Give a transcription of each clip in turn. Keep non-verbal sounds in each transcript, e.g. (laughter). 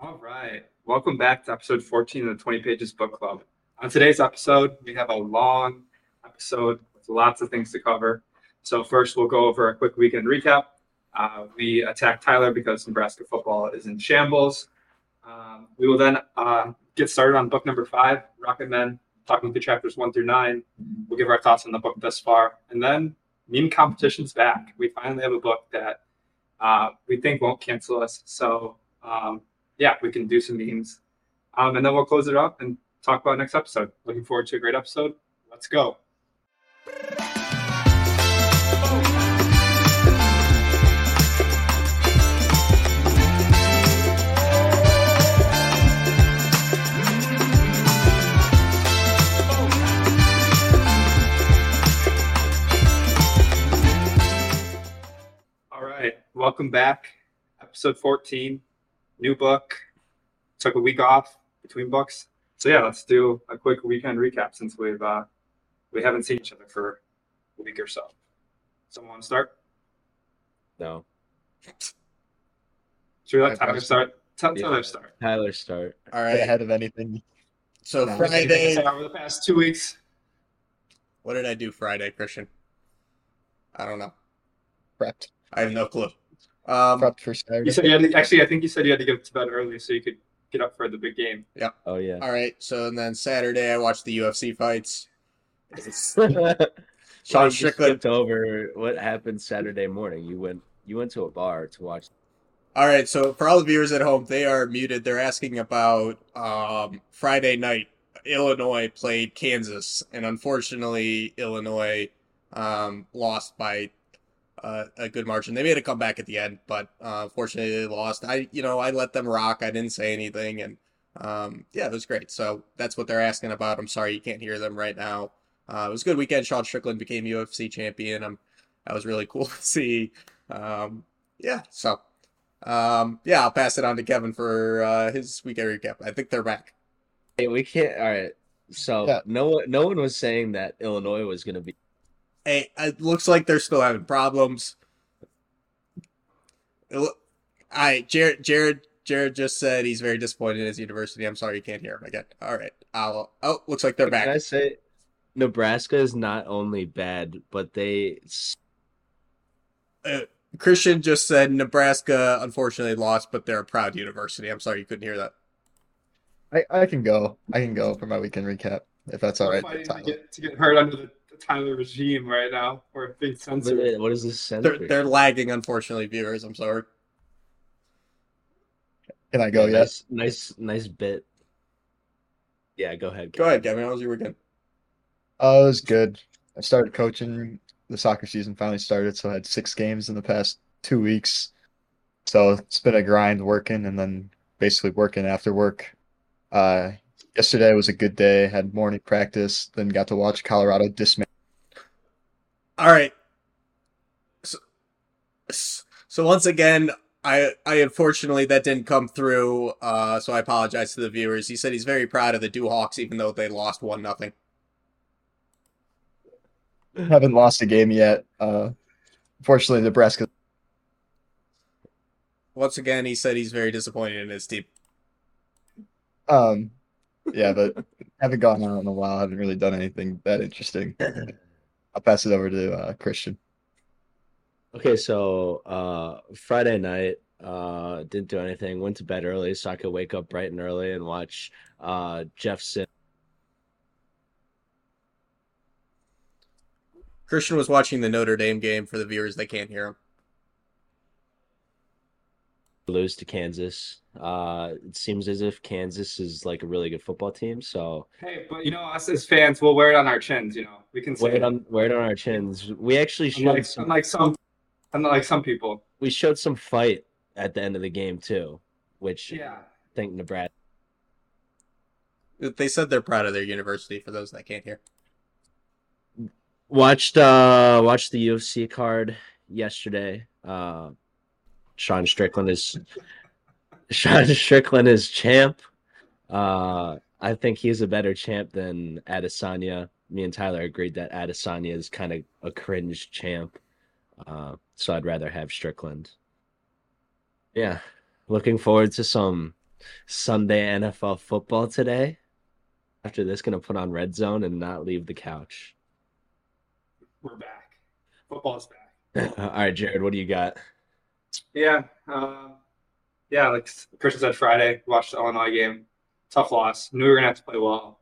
All right. Welcome back to episode 14 of the 20 Pages Book Club. On today's episode, we have a long episode with lots of things to cover. So, first, we'll go over a quick weekend recap. Uh, we attack Tyler because Nebraska football is in shambles. Um, we will then uh, get started on book number five, Rocket Men, talking through chapters one through nine. We'll give our thoughts on the book thus far. And then meme competition's back. We finally have a book that uh, we think won't cancel us. So, um, yeah, we can do some memes. Um, and then we'll close it up and talk about next episode. Looking forward to a great episode. Let's go. All right, welcome back. Episode 14, new book. Took a week off between books. So yeah, let's do a quick weekend recap since we've uh, we haven't seen each other for a week or so. Someone want to start? No, Should we let I Tyler pressed- start? Tell Yeah. Tyler start. Tyler start. get All right. ahead of anything. So No. Friday, over the past two weeks. what did I do Friday, Christian? I don't know. Prepped. I have no clue. Um, Prepped for Saturday. You said you had to, actually. I think you said you had to get to bed early so you could get up for the big game. Yeah. Oh yeah. all right. So and then Saturday, I watched the UFC fights. (laughs) Sean Sean Strickland. skipped over what happened Saturday morning. You went you went to a bar to watch. All right. So for all the viewers at home, they are muted. They're asking about um, Friday night. Illinois played Kansas, and unfortunately, Illinois um, lost by uh, a good margin. They made a comeback at the end, but uh, unfortunately, they lost. I, you know, I let them rock. I didn't say anything, and um, yeah, it was great. So that's what they're asking about. I'm sorry you can't hear them right now. Uh, it was a good weekend. Sean Strickland became UFC champion. Um, that was really (laughs) cool to see. Um, yeah, so um, yeah, I'll pass it on to Kevin for uh, his weekend recap. I think they're back. Hey, we can't. All right. So Yeah. no one no one was saying that Illinois was going to be. Hey, it looks like they're still having problems. It I Jared Jared Jared just said he's very disappointed in his university. I'm sorry you can't hear him again. All right, I'll. Oh, looks like they're back. Can I say, Nebraska is not only bad, but they Uh, Christian just said Nebraska unfortunately lost, but they're a proud university. I'm sorry you couldn't hear that. I, I can go. I can go for my weekend recap if that's all We're right. fighting to get to get hurt under the, the Tyler regime right now. We're being censored. what is this They're they're lagging, unfortunately, viewers. I'm sorry. Can I go yet? Nice, nice, nice bit. Yeah, go ahead. Go ahead, Gavin. How was your weekend? Oh, it was good. I started coaching. The soccer season finally started, so I had six games in the past two weeks. So it's been a grind working and then basically working after work. Uh, yesterday was a good day. Had morning practice, then got to watch Colorado dismantle. All right. So, so once again, I I unfortunately that didn't come through. Uh, so I apologize to the viewers. He said he's very proud of the Dewhawks, even though they lost one nothing. Haven't lost a game yet. Uh, unfortunately, Nebraska. Once again, he said he's very disappointed in his team. Um, yeah, but haven't gone out in a while. Haven't really done anything that interesting. (laughs) I'll pass it over to uh, Christian. Okay, so uh Friday night, uh didn't do anything, went to bed early so I could wake up bright and early and watch uh Jeff Sim Christian was watching the Notre Dame game for the viewers that can't hear him. Lose to Kansas. Uh it seems as if Kansas is like a really good football team, so Hey, but you know, us as fans, we'll wear it on our chins. You know, we can wear it on wear it on our chins. We actually showed unlike, some unlike some, unlike some people. we showed some fight at the end of the game too, which Yeah. I think Nebraska They said they're proud of their university. For those that can't hear, watched uh watched the UFC card yesterday. Uh Sean Strickland is Sean Strickland is champ. Uh I think he's a better champ than Adesanya. Me and Tyler agreed that Adesanya is kind of a cringe champ. Uh so I'd rather have Strickland. Yeah. Looking forward to some Sunday NFL football today. After this, gonna put on Red Zone and not leave the couch. We're back. Football's back. (laughs) All right, Jared, what do you got? Yeah, uh, yeah. Like Christian said, Friday watched the Illinois game. Tough loss. Knew we were gonna have to play well.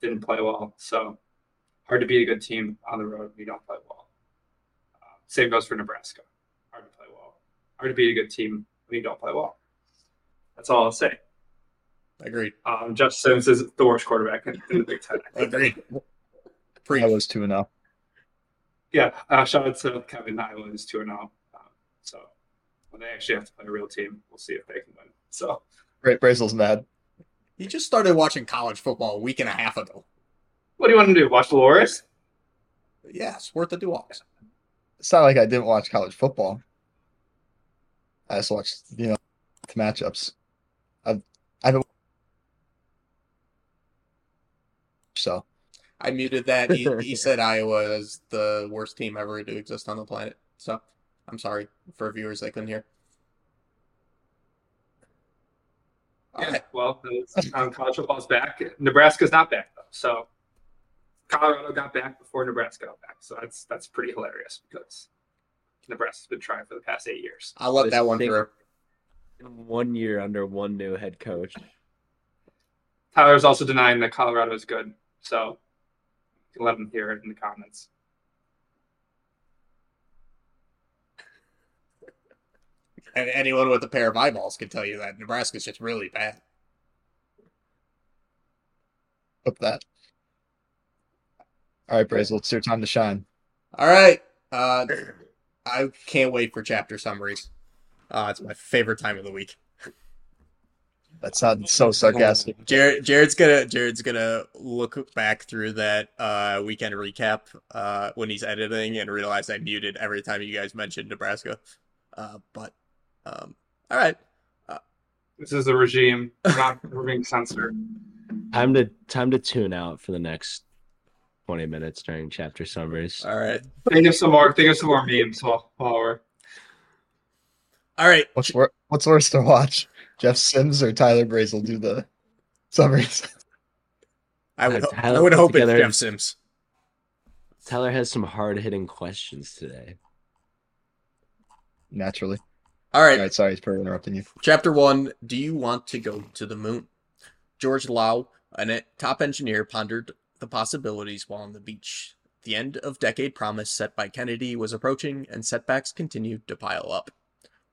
Didn't play well. So hard to beat a good team on the road when you don't play well. Uh, same goes for Nebraska. Hard to play well. Hard to beat a good team when you don't play well. That's all I'll say. Agreed. Um, Jeff Sims is the worst quarterback in, in the Big Ten. I (laughs) think. Agreed. Pre- I was two and oh. zero. Yeah, uh, shout out to Kevin Iowa is two and zero. Um, so when they actually have to play a real team, we'll see if they can win. So Right, Brazel's mad. He just started watching college football a week and a half ago. what do you want to do? Watch Dolores? Yeah, it's worth the Duocs. It's not like I didn't watch college football. I just watched, you know, the matchups. I've, I haven't. So I muted that. He, he (laughs) said Iowa is the worst team ever to exist on the planet. So I'm sorry for viewers that couldn't hear. Yeah. right. Well, it's- um, college football's back. Nebraska's not back though. So Colorado got back before Nebraska got back. So that's that's pretty hilarious because Nebraska's been trying for the past eight years. I love that one Think- through. One year under one new head coach. Tyler's also denying that Colorado is good. So let him hear it in the comments. And anyone with a pair of eyeballs can tell you that Nebraska's just really bad. flip that. All right, Brazel, it's your time to shine. All right. Uh, I can't wait for chapter summaries. Uh, it's my favorite time of the week. That sounds so sarcastic. Jared, Jared's gonna Jared's gonna look back through that uh, weekend recap uh, when he's editing and realize I muted every time you guys mentioned Nebraska. Uh, but um, all right, This is a regime. We're not (laughs) we're being censored. Time to time to tune out for the next twenty minutes during chapter summaries. all right, Think of some more. Think of some more memes while, while we're. all right. What's wor- What's worse to watch, Jeff Sims or Tyler Brazel do the summaries? I would Uh, ho- I would put hope it's Jeff Sims. Tyler has some hard hitting questions today. Naturally. All All right, right, sorry for interrupting you. Chapter one Do you want to go to the moon? George Low, a top engineer, pondered the possibilities while on the beach. The end of decade promise set by Kennedy was approaching, and setbacks continued to pile up.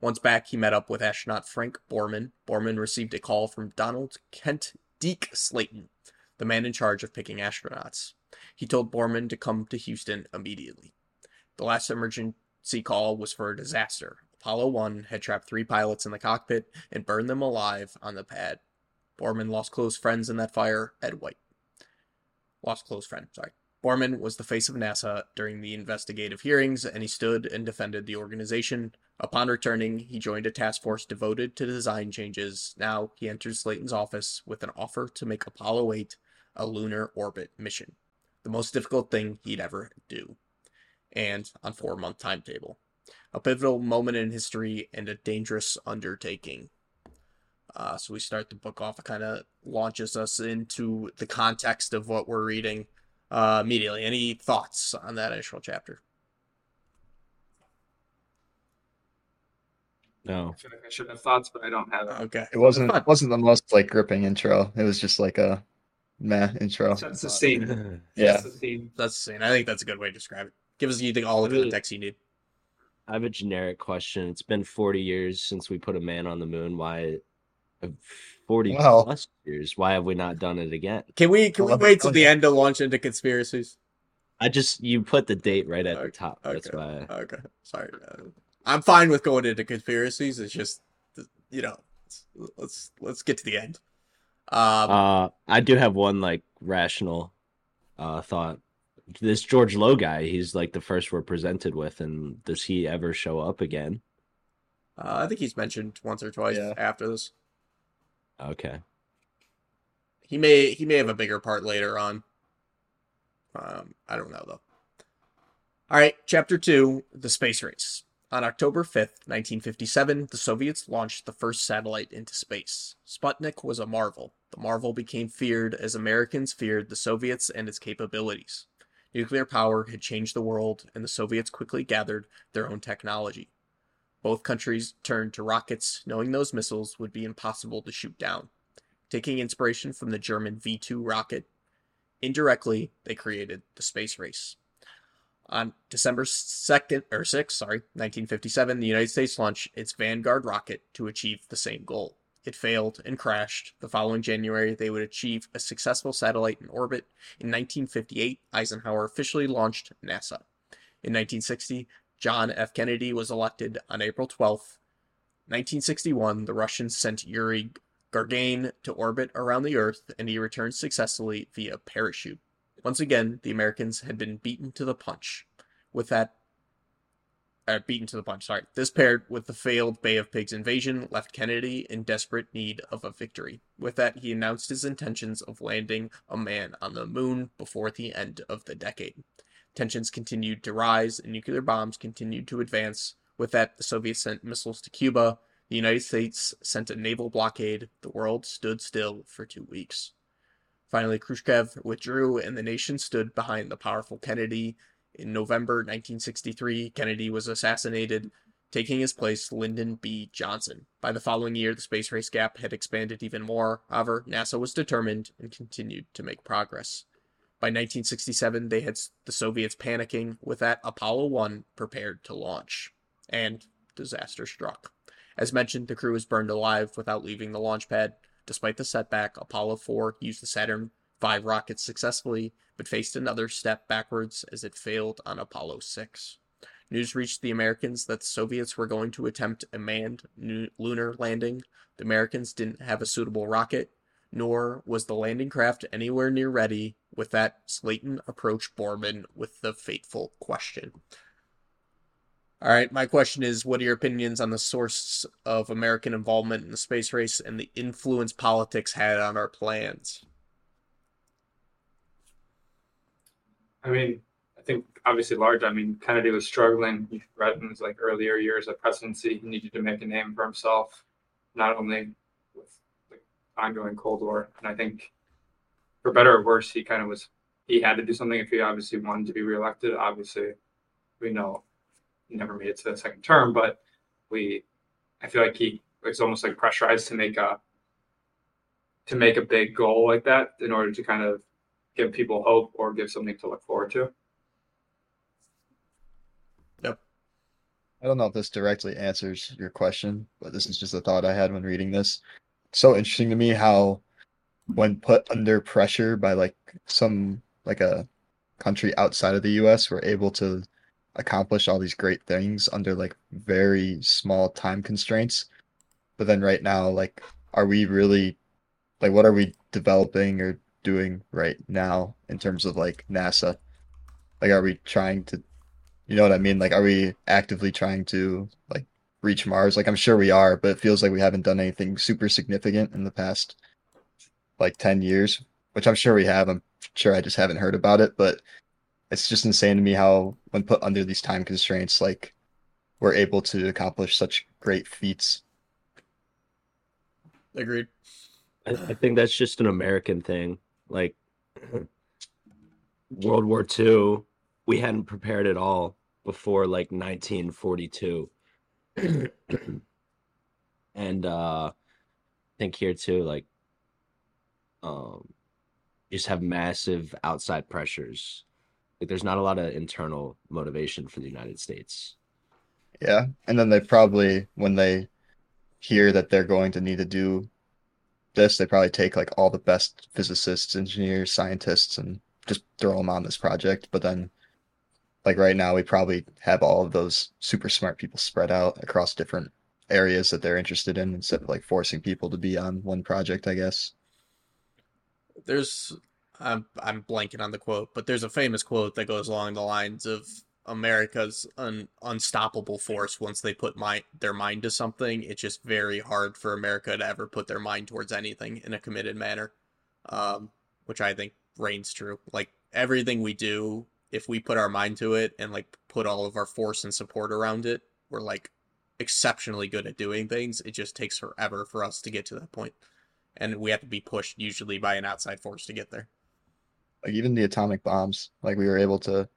Once back, he met up with astronaut Frank Borman. Borman received a call from Donald Kent Deke Slayton, the man in charge of picking astronauts. He told Borman to come to Houston immediately. The last emergency call was for a disaster. Apollo 1 had trapped three pilots in the cockpit and burned them alive on the pad. Borman lost close friends in that fire, Ed White. Lost close friend, sorry. Borman was the face of NASA during the investigative hearings, and he stood and defended the organization. Upon returning, he joined a task force devoted to design changes. Now he enters Slayton's office with an offer to make Apollo 8 a lunar orbit mission, the most difficult thing he'd ever do, and on four month timetable a pivotal moment in history and a dangerous undertaking. Uh, so we start the book off. It kind of launches us into the context of what we're reading uh, immediately. Any thoughts on that initial chapter? No. I feel like I should have thoughts, but I don't have it. Okay. It wasn't Fun. wasn't the most like gripping intro. It was just like a meh intro. That's the scene. Yeah. That's the scene. That's the scene. I think that's a good way to describe it. Give us you think all the Really- context you need. I have a generic question. It's been 40 years since we put a man on the moon. Why, uh, 40 Wow. plus years? Why have we not done it again? Can we can we wait till the end to launch into conspiracies? I just, you put the date right at the top. That's okay. why. Okay, sorry. Uh, I'm fine with going into conspiracies. It's just you know let's let's, let's get to the end. Um, Uh, I do have one like rational uh thought. This George Low guy, he's like the first we're presented with, and does he ever show up again? Uh, I think he's mentioned once or twice Yeah. after this. Okay. He may he may have a bigger part later on. Um, I don't know though. All right, chapter two: the space race. On October 5th, 1957, the Soviets launched the first satellite into space. Sputnik was a marvel. The marvel became feared as Americans feared the Soviets and its capabilities. Nuclear power had changed the world, and the Soviets quickly gathered their own technology. Both countries turned to rockets, knowing those missiles would be impossible to shoot down. Taking inspiration from the German V 2 rocket, indirectly, they created the space race. On December 2nd or 6th, sorry, 1957, the United States launched its Vanguard rocket to achieve the same goal. It failed and crashed. The following January, they would achieve a successful satellite in orbit. In 1958, Eisenhower officially launched NASA. In 1960, John F. Kennedy was elected on April 12th. 1961, the Russians sent Yuri Gagarin to orbit around the Earth, and he returned successfully via parachute. Once again, the Americans had been beaten to the punch. With that, uh, beaten to the punch, sorry. This paired with the failed Bay of Pigs invasion left Kennedy in desperate need of a victory. With that, he announced his intentions of landing a man on the moon before the end of the decade. Tensions continued to rise, and nuclear bombs continued to advance. With that, the Soviets sent missiles to Cuba. The United States sent a naval blockade. The world stood still for two weeks. Finally, Khrushchev withdrew, and the nation stood behind the powerful Kennedy. In November 1963, Kennedy was assassinated, taking his place Lyndon B. Johnson. By the following year, the space race gap had expanded even more. However, NASA was determined and continued to make progress. By 1967, they had the Soviets panicking, with that Apollo 1 prepared to launch. And disaster struck. As mentioned, the crew was burned alive without leaving the launch pad. Despite the setback, Apollo 4 used the Saturn V rockets successfully, but faced another step backwards as it failed on Apollo 6. News reached the Americans that the Soviets were going to attempt a manned lunar landing. The Americans didn't have a suitable rocket, nor was the landing craft anywhere near ready. With that, Slayton approached Borman with the fateful question. All right, my question is what are your opinions on the source of American involvement in the space race and the influence politics had on our plans? I mean, I think obviously large. I mean, Kennedy was struggling. He read his like earlier years of presidency, he needed to make a name for himself, not only with the ongoing Cold War. And I think, for better or worse, he kind of was. He had to do something if he obviously wanted to be reelected. Obviously, we know he never made it to the second term, but we, I feel like he was almost like pressurized to make a to make a big goal like that in order to kind of give people hope or give something to look forward to. Yep. I don't know if this directly answers your question, but this is just a thought I had when reading this. so interesting to me how when put under pressure by like some like a country outside of the US, we're able to accomplish all these great things under like very small time constraints. But then right now, like, are we really like what are we developing or doing right now in terms of like NASA? Like, are we trying to, you know what I mean? Like, are we actively trying to like reach Mars? Like, I'm sure we are, but it feels like we haven't done anything super significant in the past like 10 years, which I'm sure we have. I'm sure I just haven't heard about it, but it's just insane to me how when put under these time constraints, like we're able to accomplish such great feats. Agreed. I, I think that's just an American thing. Like (clears throat) World War II, we hadn't prepared at all before like 1942. (clears throat) and uh I think here too, like um just have massive outside pressures. Like there's not a lot of internal motivation for the United States. Yeah. And then they probably, when they hear that they're going to need to do this, they probably take like all the best physicists, engineers, scientists, and just throw them on this project. But then, like right now, we probably have all of those super smart people spread out across different areas that they're interested in instead of like forcing people to be on one project, I guess. There's I'm I'm blanking on the quote, but there's a famous quote that goes along the lines of America's an unstoppable force once they put my their mind to something. It's just very hard for America to ever put their mind towards anything in a committed manner, um, which I think reigns true. Like everything we do, if we put our mind to it and like put all of our force and support around it, we're like exceptionally good at doing things. It just takes forever for us to get to that point, and we have to be pushed usually by an outside force to get there. Like even the atomic bombs, like we were able to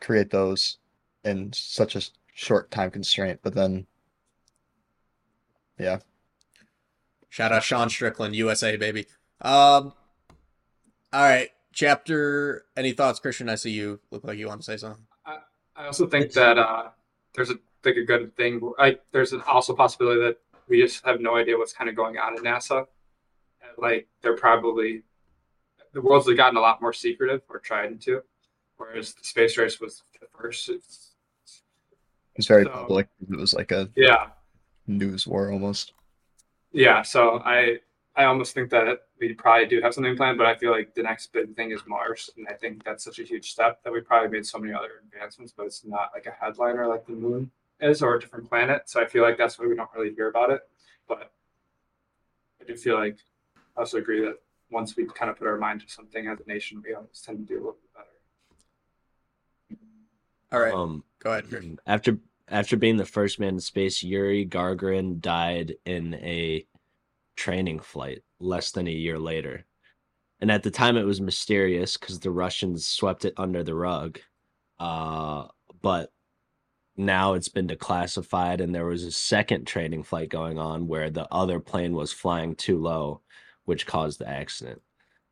create those in such a short time constraint. But then, yeah, Shout out Sean Strickland, USA baby. Um, all right, chapter. Any thoughts, Christian? I see you look like you want to say something. I also think that uh, there's a like a good thing. Like there's an also possibility that we just have no idea what's kind of going on in NASA. Like they're probably the world's gotten a lot more secretive or trying to, whereas the space race was the first. It's, it's very So- public. It was like a yeah, news war almost. yeah. So I I almost think that we probably do have something planned, but I feel like the next big thing is Mars, and I think that's such a huge step that we probably made so many other advancements, but it's not like a headliner like the moon is or a different planet. So I feel like that's why we don't really hear about it. But I do feel like I also agree that once we kind of put our mind to something as a nation, we always tend to do a little bit better. All right, Um, go ahead, after after being the first man in space, Yuri Gagarin died in a training flight less than a year later. And at the time, it was mysterious because the Russians swept it under the rug. Uh, but now it's been declassified, and there was a second training flight going on where the other plane was flying too low, which caused the accident.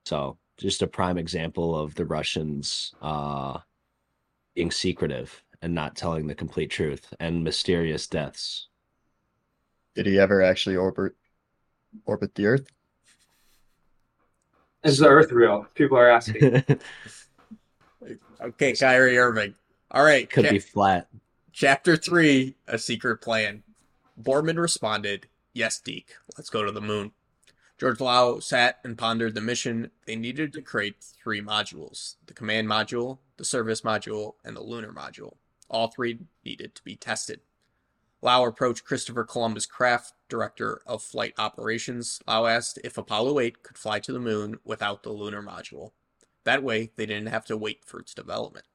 So, just a prime example of the Russians uh, being secretive and not telling the complete truth and mysterious deaths. Did he ever actually orbit orbit the Earth? Is the Earth real? People are asking. (laughs) Okay, Kyrie Irving. All right, cha- be flat. chapter three: A secret plan. Borman responded, "Yes, Deke. Let's go to the moon." George Low sat and pondered the mission. They needed to create three modules: the command module, the service module, and the lunar module. All three needed to be tested. Low approached Christopher Columbus Kraft, director of flight operations. Low asked if Apollo 8 could fly to the moon without the lunar module. That way, they didn't have to wait for its development.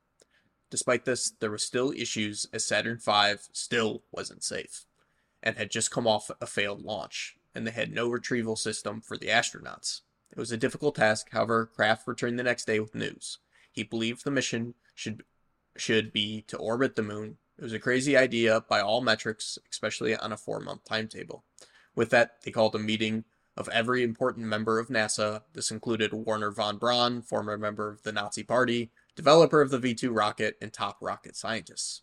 Despite this, there were still issues as Saturn V still wasn't safe and had just come off a failed launch, and they had no retrieval system for the astronauts. It was a difficult task, however, Kraft returned the next day with news. He believed the mission should should be to orbit the moon. It was a crazy idea by all metrics, especially on a four month timetable. With that, they called a meeting of every important member of NASA. This included Wernher von Braun, former member of the Nazi Party, developer of the V 2 rocket, and top rocket scientists.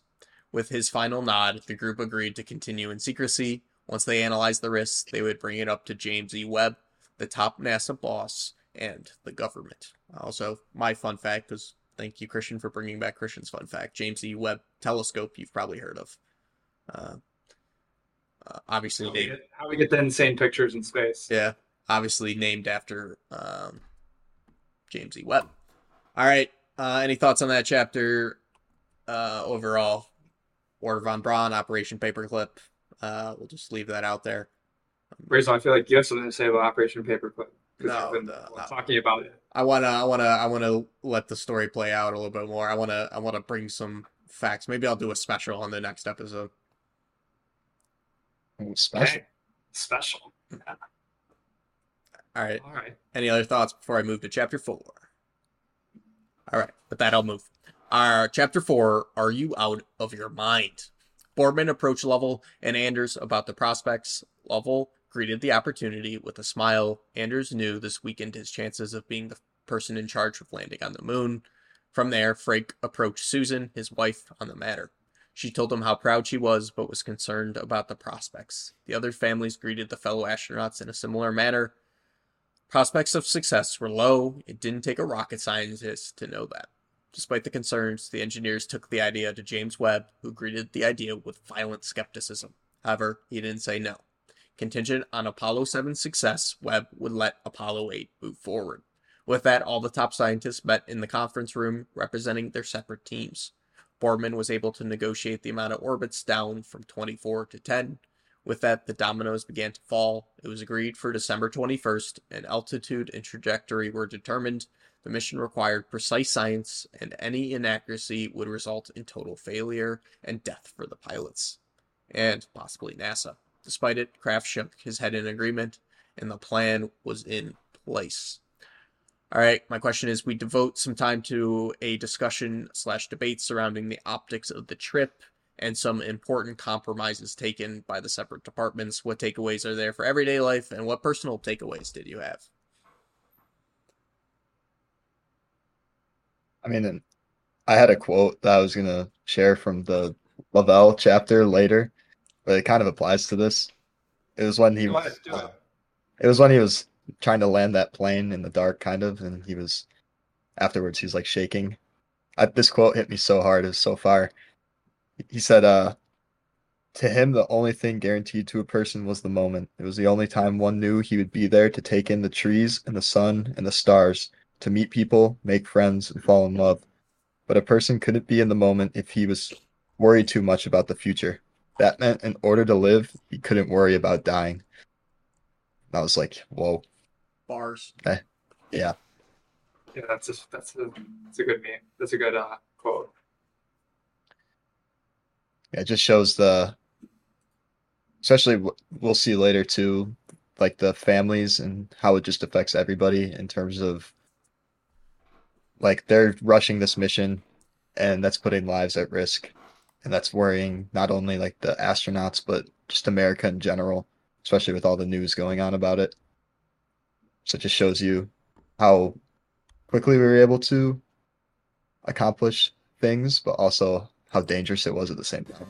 With his final nod, the group agreed to continue in secrecy. Once they analyzed the risks, they would bring it up to James E. Webb, the top NASA boss, and the government. Also, my fun fact, because thank you, Christian, for bringing back Christian's fun fact. James E. Webb telescope, you've probably heard of. Uh, uh, obviously, how, we get, how we get the insane pictures in space. yeah, obviously named after um, James E. Webb. All right. Uh, any thoughts on that chapter uh, overall? Order von Braun, Operation Paperclip. Uh, we'll just leave that out there. Rachel, I feel like you have something to say about Operation Paperclip. Because No, you've been no, no. talking about it. I wanna, I wanna, I wanna let the story play out a little bit more. I wanna, I wanna bring some facts. Maybe I'll do a special on the next episode. Ooh, Special. Okay. Special. All right. All right. Any other thoughts before I move to chapter four? All right, with that, I'll move. Our chapter four: Are you out of your mind? Borman approached Lovell and Anders about the prospects. Lovell greeted the opportunity with a smile. Anders knew this weakened his chances of being the person in charge of landing on the moon. From there, Frank approached Susan, his wife, on the matter. She told him how proud she was, but was concerned about the prospects. The other families greeted the fellow astronauts in a similar manner. Prospects of success were low. It didn't take a rocket scientist to know that. Despite the concerns, the engineers took the idea to James Webb, who greeted the idea with violent skepticism. However, he didn't say no. Contingent on Apollo 7's success, Webb would let Apollo 8 move forward. With that, all the top scientists met in the conference room, representing their separate teams. Borman was able to negotiate the amount of orbits down from 24 to 10. With that, the dominoes began to fall. It was agreed for December 21st, and altitude and trajectory were determined. The mission required precise science, and any inaccuracy would result in total failure and death for the pilots, and possibly NASA. Despite it, Kraft shook his head in agreement, and the plan was in place. All right, my question is: We devote some time to a discussion slash debate surrounding the optics of the trip and some important compromises taken by the separate departments. What takeaways are there for everyday life, and what personal takeaways did you have? I mean, I had a quote that I was gonna share from the Lovell chapter later, but it kind of applies to this. It was when he Go ahead, do it. it was when he was trying to land that plane in the dark, kind of, and he was afterwards he was like shaking. I, this quote hit me so hard, it was so far. He said, uh, to him, the only thing guaranteed to a person was the moment. It was the only time one knew he would be there to take in the trees and the sun and the stars, to meet people, make friends, and fall in love. But a person couldn't be in the moment if he was worried too much about the future. That meant in order to live, he couldn't worry about dying. And I was like, whoa. Bars. Yeah. Yeah, that's just that's a that's a good meme. That's a good uh, quote. Yeah, it just shows the, especially w- we'll see later too, like the families and how it just affects everybody in terms of like they're rushing this mission and that's putting lives at risk. And that's worrying not only like the astronauts, but just America in general, especially with all the news going on about it. So it just shows you how quickly we were able to accomplish things, but also how dangerous it was at the same time.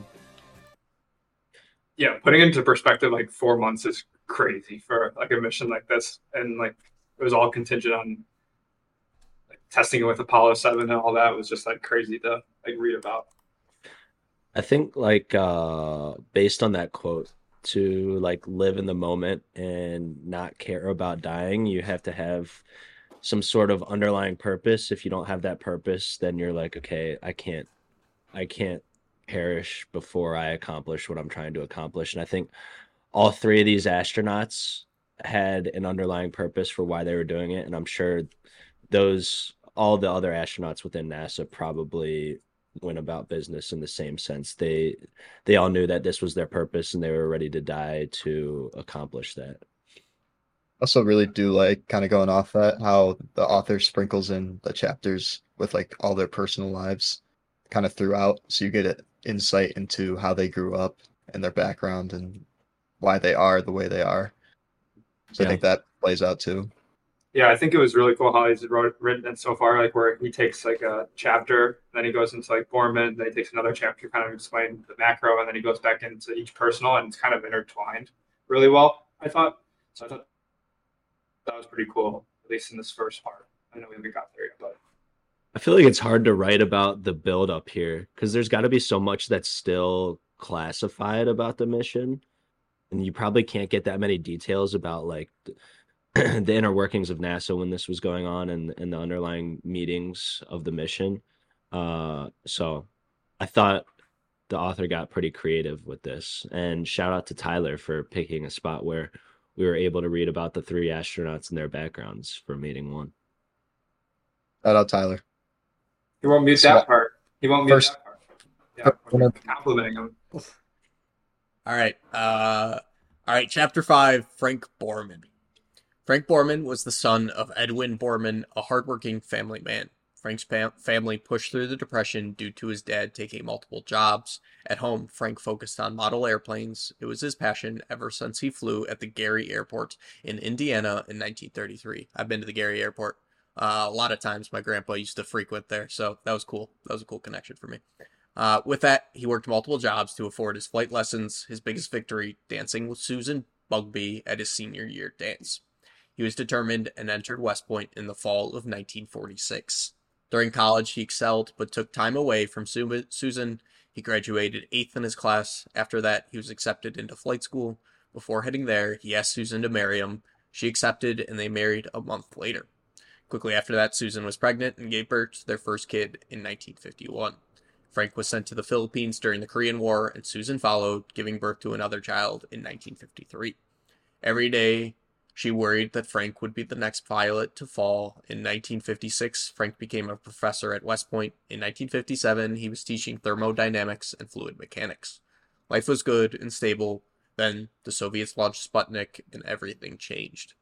Yeah, putting into perspective, like four months is crazy for like a mission like this, and like it was all contingent on like, testing it with Apollo Seven and all that. It was just like crazy to like read about. I think like uh based on that quote to like live in the moment and not care about dying, you have to have some sort of underlying purpose. If you don't have that purpose, then you're like, okay, I can't I can't perish before I accomplish what I'm trying to accomplish. And I think all three of these astronauts had an underlying purpose for why they were doing it. And I'm sure those all the other astronauts within NASA probably went about business in the same sense. They they all knew that this was their purpose and they were ready to die to accomplish that. Also, really do like kind of going off that how the author sprinkles in the chapters with like all their personal lives kind of throughout, so you get an insight into how they grew up and their background and why they are the way they are. So Yeah. I think that plays out too. Yeah, I think it was really cool how he's wrote, written it so far. Like where he takes like a chapter, then he goes into like Borman, then he takes another chapter, kind of explain the macro, and then he goes back into each personal, and it's kind of intertwined really well. I thought. So I thought that was pretty cool, at least in this first part. I know we haven't got there yet, but I feel like it's hard to write about the build up here because there's got to be so much that's still classified about the mission. And you probably can't get that many details about like (clears throat) the inner workings of NASA when this was going on and, and the underlying meetings of the mission. Uh, so I thought the author got pretty creative with this. And shout out to Tyler for picking a spot where we were able to read about the three astronauts and their backgrounds for meeting one. Shout out Tyler. he won't mute that part. He won't mute First- that part. Yeah, complimenting him. All right. Uh, all right. Chapter five Frank Borman. Frank Borman was the son of Edwin Borman, a hardworking family man. Frank's pa- family pushed through the Depression due to his dad taking multiple jobs. At home, Frank focused on model airplanes. It was his passion ever since he flew at the Gary Airport in Indiana in 1933. I've been to the Gary Airport uh, a lot of times. My grandpa used to frequent there, so that was cool. That was a cool connection for me. Uh, with that, he worked multiple jobs to afford his flight lessons. His biggest victory, dancing with Susan Bugbee at his senior year dance. He was determined and entered West Point in the fall of 1946. During college, he excelled but took time away from Susan. He graduated eighth in his class. After that, he was accepted into flight school. Before heading there, he asked Susan to marry him. She accepted, and they married a month later. Quickly after that, Susan was pregnant and gave birth to their first kid in 1951. Frank was sent to the Philippines during the Korean War, and Susan followed, giving birth to another child in 1953. Every day, she worried that Frank would be the next pilot to fall. In 1956, Frank became a professor at West Point. In 1957, he was teaching thermodynamics and fluid mechanics. Life was good and stable. Then the Soviets launched Sputnik, and everything changed.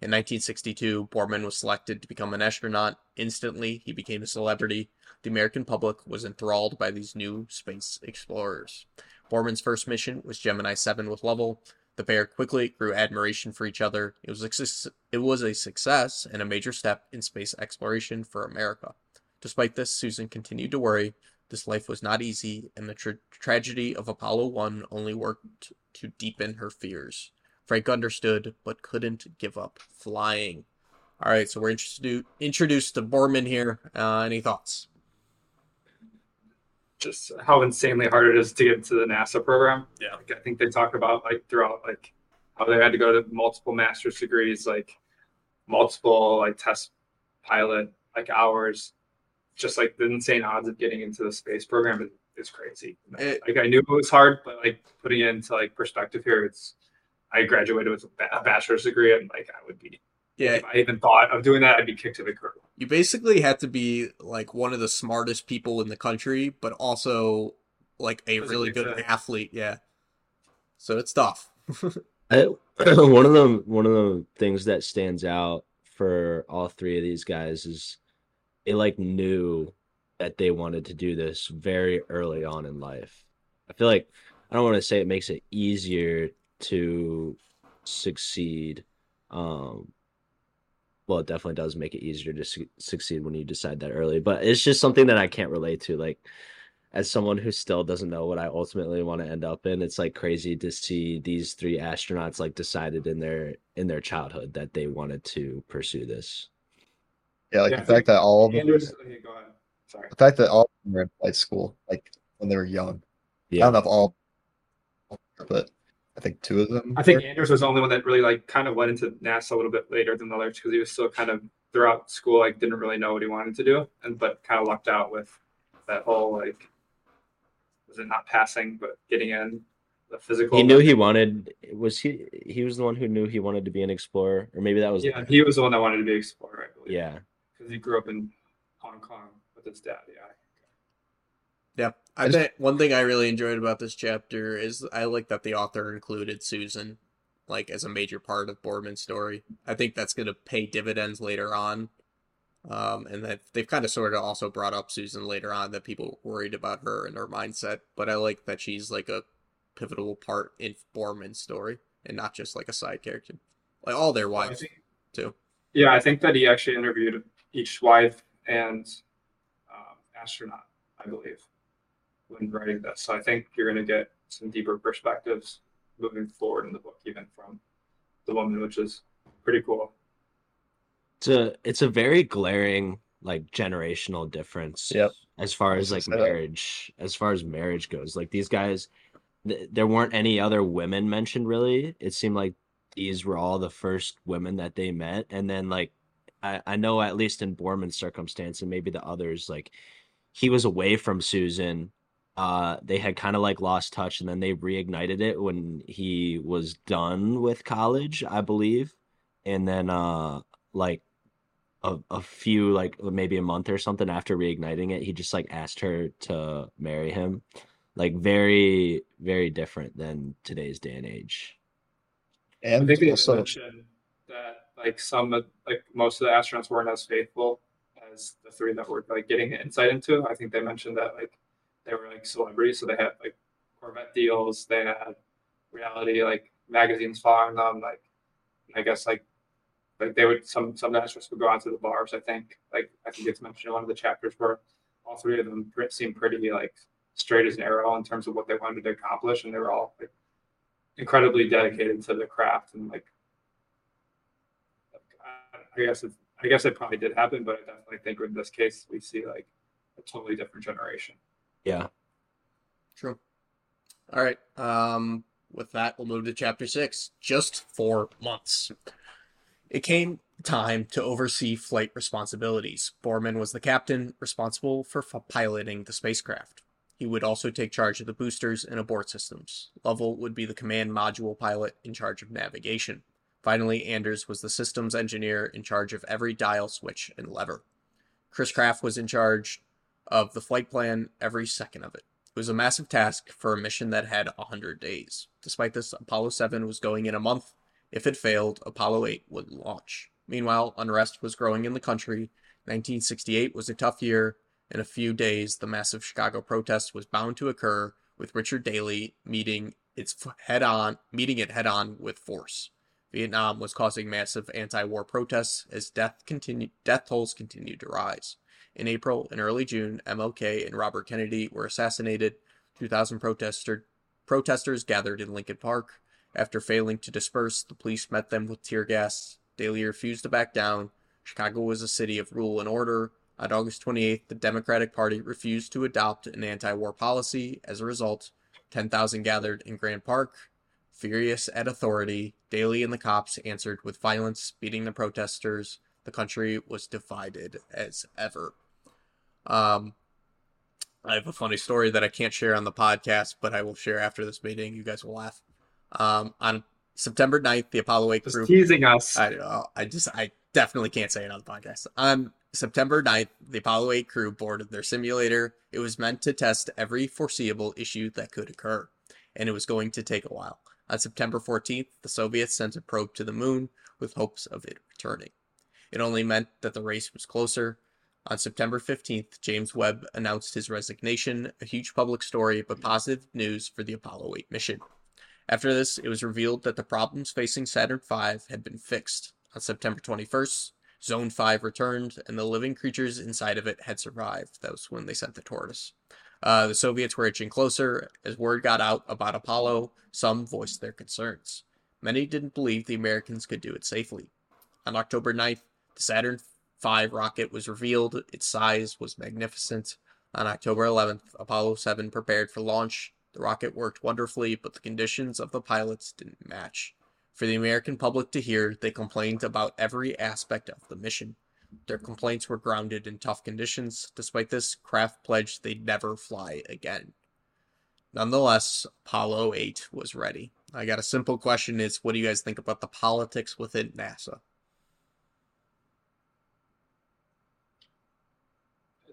In 1962, Borman was selected to become an astronaut. Instantly, he became a celebrity. The American public was enthralled by these new space explorers. Borman's first mission was Gemini 7 with Lovell. The pair quickly grew admiration for each other. It was a, it was a success and a major step in space exploration for America. Despite this, Susan continued to worry. This life was not easy, and the tra- tragedy of Apollo 1 only worked to deepen her fears. Frank understood, but couldn't give up flying. All right, so we're introduced introduced to Borman here. Uh, any thoughts? Just how insanely hard it is to get into the NASA program. Yeah. Like, I think they talk about like throughout like how they had to go to multiple master's degrees, like multiple like test pilot like hours. Just like the insane odds of getting into the space program is, is crazy. It- like I knew it was hard, but like putting it into like perspective here, it's I graduated with a a bachelor's degree and like I would be Yeah, if I even thought of doing that, I'd be kicked to the curb. you basically had to be like one of the smartest people in the country, but also like a Physically really good fit. athlete. Yeah. So it's tough. (laughs) I, (clears throat) one of the one of the things that stands out for all three of these guys is they like knew that they wanted to do this very early on in life. I feel like I don't want to say it makes it easier to succeed. Um, well, it definitely does make it easier to su- succeed when you decide that early, but it's just something that I can't relate to. Like, as someone who still doesn't know what I ultimately want to end up in, it's like crazy to see these three astronauts like decided in their in their childhood that they wanted to pursue this. Yeah, like Yeah, the fact that all of them, Anders, okay, go ahead. Sorry. the fact that all of them were in flight school, like when they were young. yeah. I don't know if all, but I think two of them. I think were. Anders was the only one that really like kind of went into NASA a little bit later than the others because he was still kind of throughout school like didn't really know what he wanted to do and but kind of lucked out with that whole like was it not passing but getting in the physical. He knew he wanted was he he was the one who knew he wanted to be an explorer or maybe that was Yeah, he was the one that wanted to be an explorer, I believe. yeah. because he grew up in Hong Kong with his dad. Yeah. Yeah. I I just- think one thing I really enjoyed about this chapter is I like that the author included Susan like as a major part of Borman's story. I think that's going to pay dividends later on. Um, and that they've kind of sort of also brought up Susan later on that people worried about her and her mindset. But I like that she's like a pivotal part in Borman's story and not just like a side character. Like all their wives think- too. Yeah, I think that he actually interviewed each wife and um, astronaut, I believe, when writing this. So I think you're going to get some deeper perspectives moving forward in the book, even from the woman, which is pretty cool. It's a it's a very glaring like generational difference Yep. as far as like gonna say that. marriage as far as marriage goes. Like these guys th- there weren't any other women mentioned really. It seemed like these were all the first women that they met and then like I, I know at least in Borman's circumstance and maybe the others like he was away from Susan uh they had kind of like lost touch and then they reignited it when he was done with college i believe. And then uh like a, a few like maybe a month or something after reigniting it he just like asked her to marry him. Like very very different than today's day and age. I And think they also, mentioned that like some of like most of the astronauts weren't as faithful as the three that were like getting insight into. I think they mentioned that like they were like celebrities, so they had like Corvette deals, they had reality like magazines following them. Like I guess like like they would some some astronauts would go out to the bars. I think like I think it's mentioned in one of the chapters where all three of them seemed pretty like straight as an arrow in terms of what they wanted to accomplish, and they were all like incredibly dedicated to the craft and like I- I guess it's, I guess it probably did happen, but I definitely think in this case we see like a totally different generation. Yeah True. All right. Um, with that, we'll move to chapter six. Just four months. It came time to oversee flight responsibilities. Borman was the captain responsible for f- piloting the spacecraft. He would also take charge of the boosters and abort systems. Lovell would be the command module pilot in charge of navigation. Finally, Anders was the systems engineer in charge of every dial, switch, and lever. Chris Kraft was in charge of the flight plan every second of it. It was a massive task for a mission that had 100 days. Despite this, Apollo 7 was going in a month. If it failed, Apollo 8 would launch. Meanwhile, unrest was growing in the country. 1968 was a tough year. In a few days, the massive Chicago protest was bound to occur, with Richard Daley meeting its head on, meeting it head on with force. Vietnam was causing massive anti-war protests as death continued, death tolls continued to rise. In April and early June, MLK and Robert Kennedy were assassinated. 2,000 protester, protesters gathered in Lincoln Park. After failing to disperse, the police met them with tear gas. Daley refused to back down. Chicago was a city of rule and order. On August 28th, the Democratic Party refused to adopt an anti war policy. As a result, 10,000 gathered in Grant Park. Furious at authority, Daley and the cops answered with violence, beating the protesters. The country was divided as ever. Um, I have a funny story that I can't share on the podcast, but I will share after this meeting. You guys will laugh. Um, on September 9th, the Apollo 8 Just crew. teasing us. I, know, I just, I definitely can't say it on the podcast. On September 9th, the Apollo 8 crew boarded their simulator. It was meant to test every foreseeable issue that could occur, and it was going to take a while. On September 14th, the Soviets sent a probe to the moon with hopes of it returning. It only meant that the race was closer. On September 15th, James Webb announced his resignation, a huge public story, but positive news for the Apollo 8 mission. After this, it was revealed that the problems facing Saturn V had been fixed. On September 21st, Zond 5 returned, and the living creatures inside of it had survived. That was when they sent the tortoise. Uh, the Soviets were inching closer. As word got out about Apollo, some voiced their concerns. Many didn't believe the Americans could do it safely. On October 9th, the Saturn V rocket was revealed. Its size was magnificent. On October 11th, Apollo 7 prepared for launch. The rocket worked wonderfully, but the conditions of the pilots didn't match. For the American public to hear, they complained about every aspect of the mission. Their complaints were grounded in tough conditions. Despite this, Kraft pledged they'd never fly again. Nonetheless, Apollo 8 was ready. I got a simple question is what do you guys think about the politics within NASA?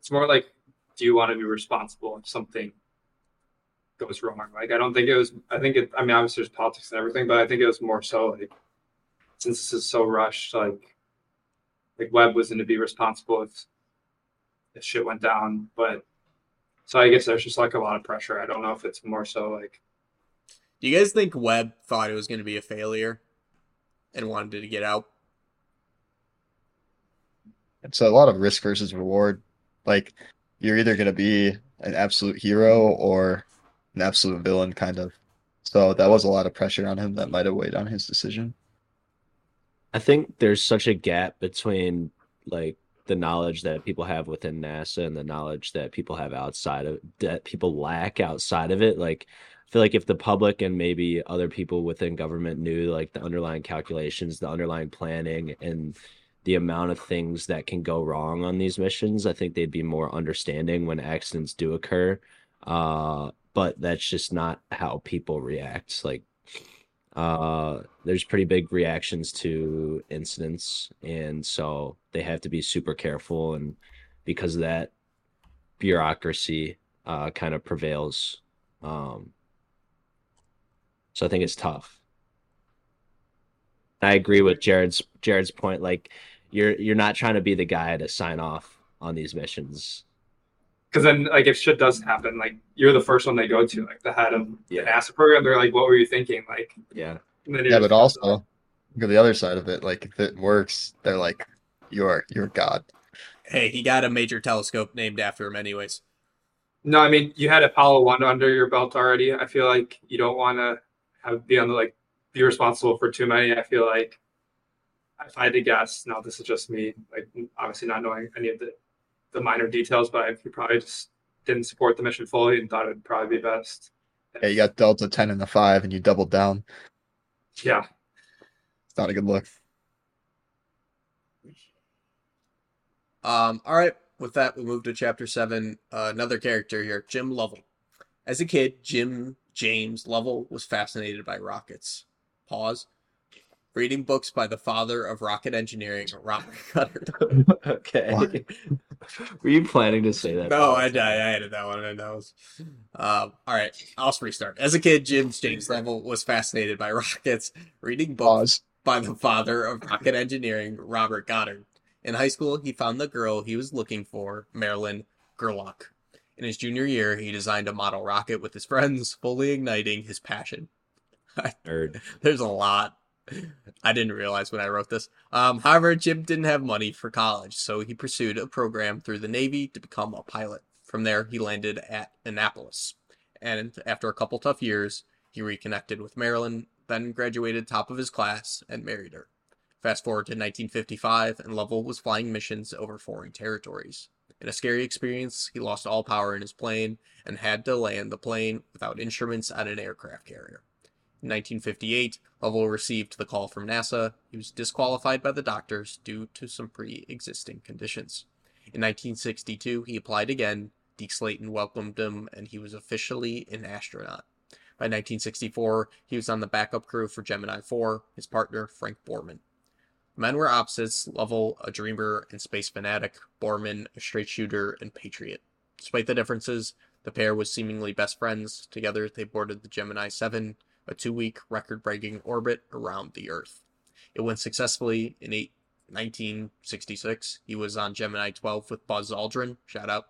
It's more like, do you want to be responsible if something goes wrong? Like, I don't think it was. I think it. I mean, obviously there's politics and everything, but I think it was more so like, since this is so rushed, like, like Webb was going to be responsible if if shit went down. But so I guess there's just like a lot of pressure. I don't know if it's more so like Do you guys think Webb thought it was going to be a failure and wanted to get out? It's a lot of risk versus reward. Like you're either gonna be an absolute hero or an absolute villain, kind of. So that was a lot of pressure on him that might have weighed on his decision. I think there's such a gap between like the knowledge that people have within NASA and the knowledge that people have outside of that people lack outside of it. Like I feel like if the public and maybe other people within government knew like the underlying calculations, the underlying planning and the amount of things that can go wrong on these missions, I think they'd be more understanding when accidents do occur. Uh, but that's just not how people react. Like uh there's pretty big reactions to incidents and so they have to be super careful and because of that bureaucracy uh kind of prevails um so i think it's tough i agree with jared's jared's point like you're you're not trying to be the guy to sign off on these missions because then like if shit does happen, like you're the first one they go to, like the head of Yeah. the NASA program. They're like, "What were you thinking?" Like, yeah and then you're Yeah, but also look at the other side of it. Like if it works, they're like, "You're you're God." Hey, he got a major telescope named after him, anyways. No, I mean you had Apollo one under your belt already. I feel like you don't want to have be on the like be responsible for too many. I feel like if I had to guess, now this is just me, like obviously not knowing any of the the minor details, but I you probably just didn't support the mission fully and thought it'd probably be best. Yeah, you got Delta ten and the five, and you doubled down. Yeah, It's not a good look. Um, all right. With that, we move to chapter seven. Uh, another character here, Jim Lovell. As a kid, Jim James Lovell was fascinated by rockets. Pause. Reading books by the father of rocket engineering, (laughs) Robert Goddard. (laughs) okay. Were you planning to say that? No, I, I I added that one. I know. Um, all right, I'll restart. As a kid, Jim James Lovell was fascinated by rockets. Reading books Pause. by the father of rocket engineering, Robert Goddard. In high school, he found the girl he was looking for, Marilyn Gerlach. In his junior year, he designed a model rocket with his friends, fully igniting his passion. (laughs) Nerd. There's a lot. (laughs) I didn't realize when I wrote this. Um, however, Jim didn't have money for college, so he pursued a program through the Navy to become a pilot. From there, he landed at Annapolis. And after a couple tough years, he reconnected with Marilyn, then graduated top of his class and married her. Fast forward to 1955, and Lovell was flying missions over foreign territories. In a scary experience, he lost all power in his plane and had to land the plane without instruments on an aircraft carrier. In 1958, Lovell received the call from NASA. He was disqualified by the doctors due to some pre existing conditions. In 1962, he applied again. Deke Slayton welcomed him, and he was officially an astronaut. By 1964, he was on the backup crew for Gemini 4, his partner, Frank Borman. Men were opposites Lovell, a dreamer and space fanatic, Borman, a straight shooter and patriot. Despite the differences, the pair was seemingly best friends. Together, they boarded the Gemini 7, a two week record breaking orbit around the Earth. It went successfully in eight, 1966. He was on Gemini 12 with Buzz Aldrin. Shout out,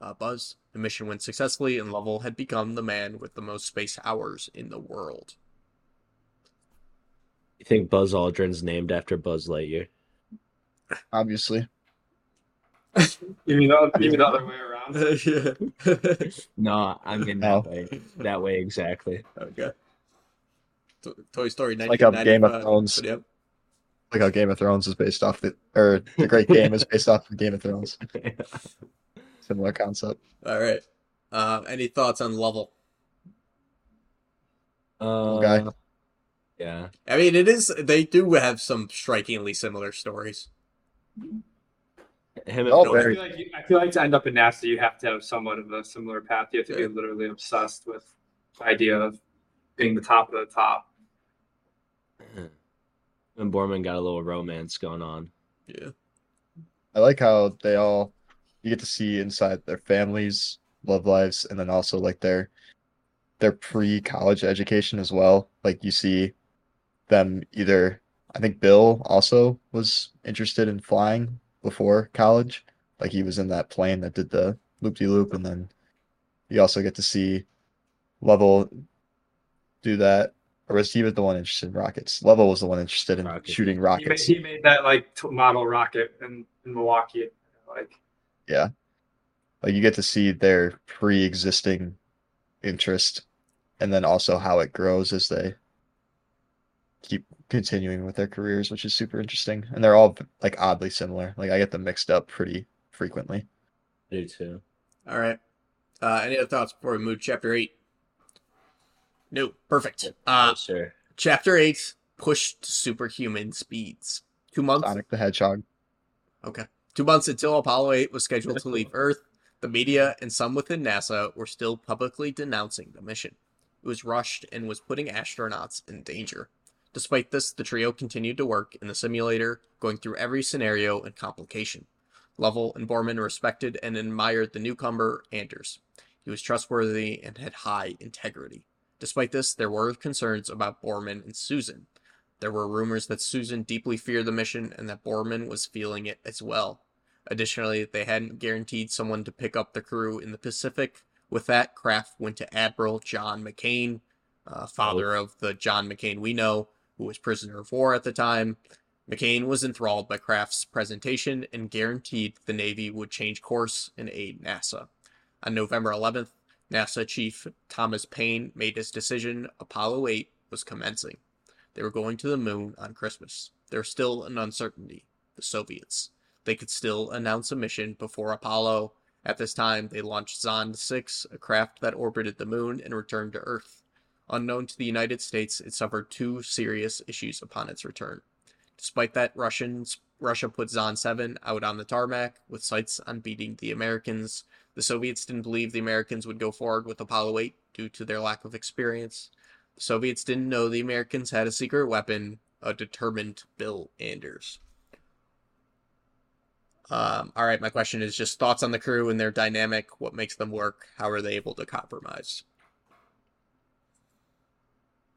uh, Buzz. The mission went successfully, and Lovell had become the man with the most space hours in the world. You think Buzz Aldrin's named after Buzz Lightyear? Obviously. (laughs) You mean the, you mean the other way (laughs) around? yeah. (laughs) No, I mean No. that way. That way exactly. okay. To- Toy Story Like how Game of Thrones. Yep. Like how Game of Thrones is based off the, or the Great Game is based off of Game of Thrones. (laughs) Similar concept. All right. Um, any thoughts on Lovell? Uh, guy. Yeah. I mean, it is. They do have some strikingly similar stories. Him and Oh, I very- feel, like you, I feel like to end up in NASA, you have to have somewhat of a similar path. You have to Yeah. be literally obsessed with the idea of being the top of the top. (laughs) and Borman got a little romance going on. Yeah. I like how they all you get to see inside their families, love lives, and then also like their their pre-college education as well. Like you see them either I think Bill also was interested in flying before college. Like he was in that plane that did the loop-de-loop and then you also get to see Lovell do that. Or was he was the one interested in rockets? Lovell was the one interested in Rockets. shooting He made, rockets. he made that like t- model rocket in, in Milwaukee. Like Yeah. Like you get to see their pre-existing interest and then also how it grows as they keep continuing with their careers, which is super interesting. And they're all like oddly similar. Like I get them mixed up pretty frequently. I do too. All right. Uh, any other thoughts before we move to chapter eight? No. Perfect. Uh, Oh, sure. chapter eight pushed to superhuman speeds. Two months. Sonic the Hedgehog. Okay. Two months until Apollo 8 was scheduled to leave Earth, the media and some within NASA were still publicly denouncing the mission. It was rushed and was putting astronauts in danger. Despite this, the trio continued to work in the simulator, going through every scenario and complication. Lovell and Borman respected and admired the newcomer, Anders. He was trustworthy and had high integrity. Despite this, there were concerns about Borman and Susan. There were rumors that Susan deeply feared the mission and that Borman was feeling it as well. Additionally, they hadn't guaranteed someone to pick up the crew in the Pacific. With that, Kraft went to Admiral John McCain, uh, father of the John McCain we know, who was prisoner of war at the time. McCain was enthralled by Kraft's presentation and guaranteed the Navy would change course and aid NASA. On November 11th, NASA Chief Thomas Paine made his decision Apollo 8 was commencing. They were going to the moon on Christmas. There was still an uncertainty. The Soviets. They could still announce a mission before Apollo. At this time, they launched Zond 6, a craft that orbited the moon and returned to Earth. Unknown to the United States, it suffered two serious issues upon its return. Despite that, Russians Russia put Zond 7 out on the tarmac with sights on beating the Americans. The Soviets didn't believe the Americans would go forward with Apollo 8 due to their lack of experience. The Soviets didn't know the Americans had a secret weapon, a determined Bill Anders. Um, all right, my question is just thoughts on the crew and their dynamic. What makes them work? How are they able to compromise?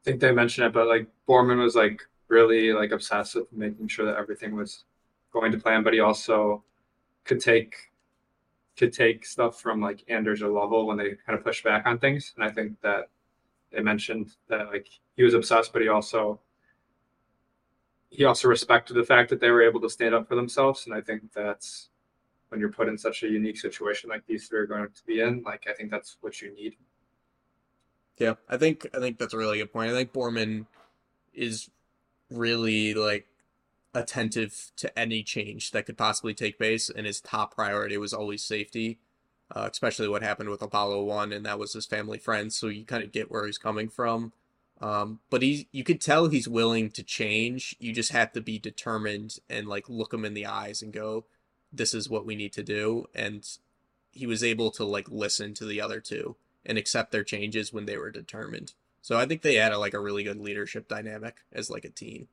I think they mentioned it, but like Borman was like really like obsessed with making sure that everything was going to plan, but he also could take could take stuff from like Anders or Lovell when they kind of push back on things. And I think that they mentioned that like he was obsessed, but he also he also respected the fact that they were able to stand up for themselves. And I think that's when you're put in such a unique situation like these three are going to be in, like I think that's what you need. Yeah, I think I think that's a really good point. I think Borman is really like attentive to any change that could possibly take place, and his top priority was always safety, uh, especially what happened with Apollo One, and that was his family friends. So you kind of get where he's coming from. Um, but he, you could tell he's willing to change. You just have to be determined and like look him in the eyes and go, "This is what we need to do." And he was able to like listen to the other two and accept their changes when they were determined. So I think they had a, like a really good leadership dynamic as like a team.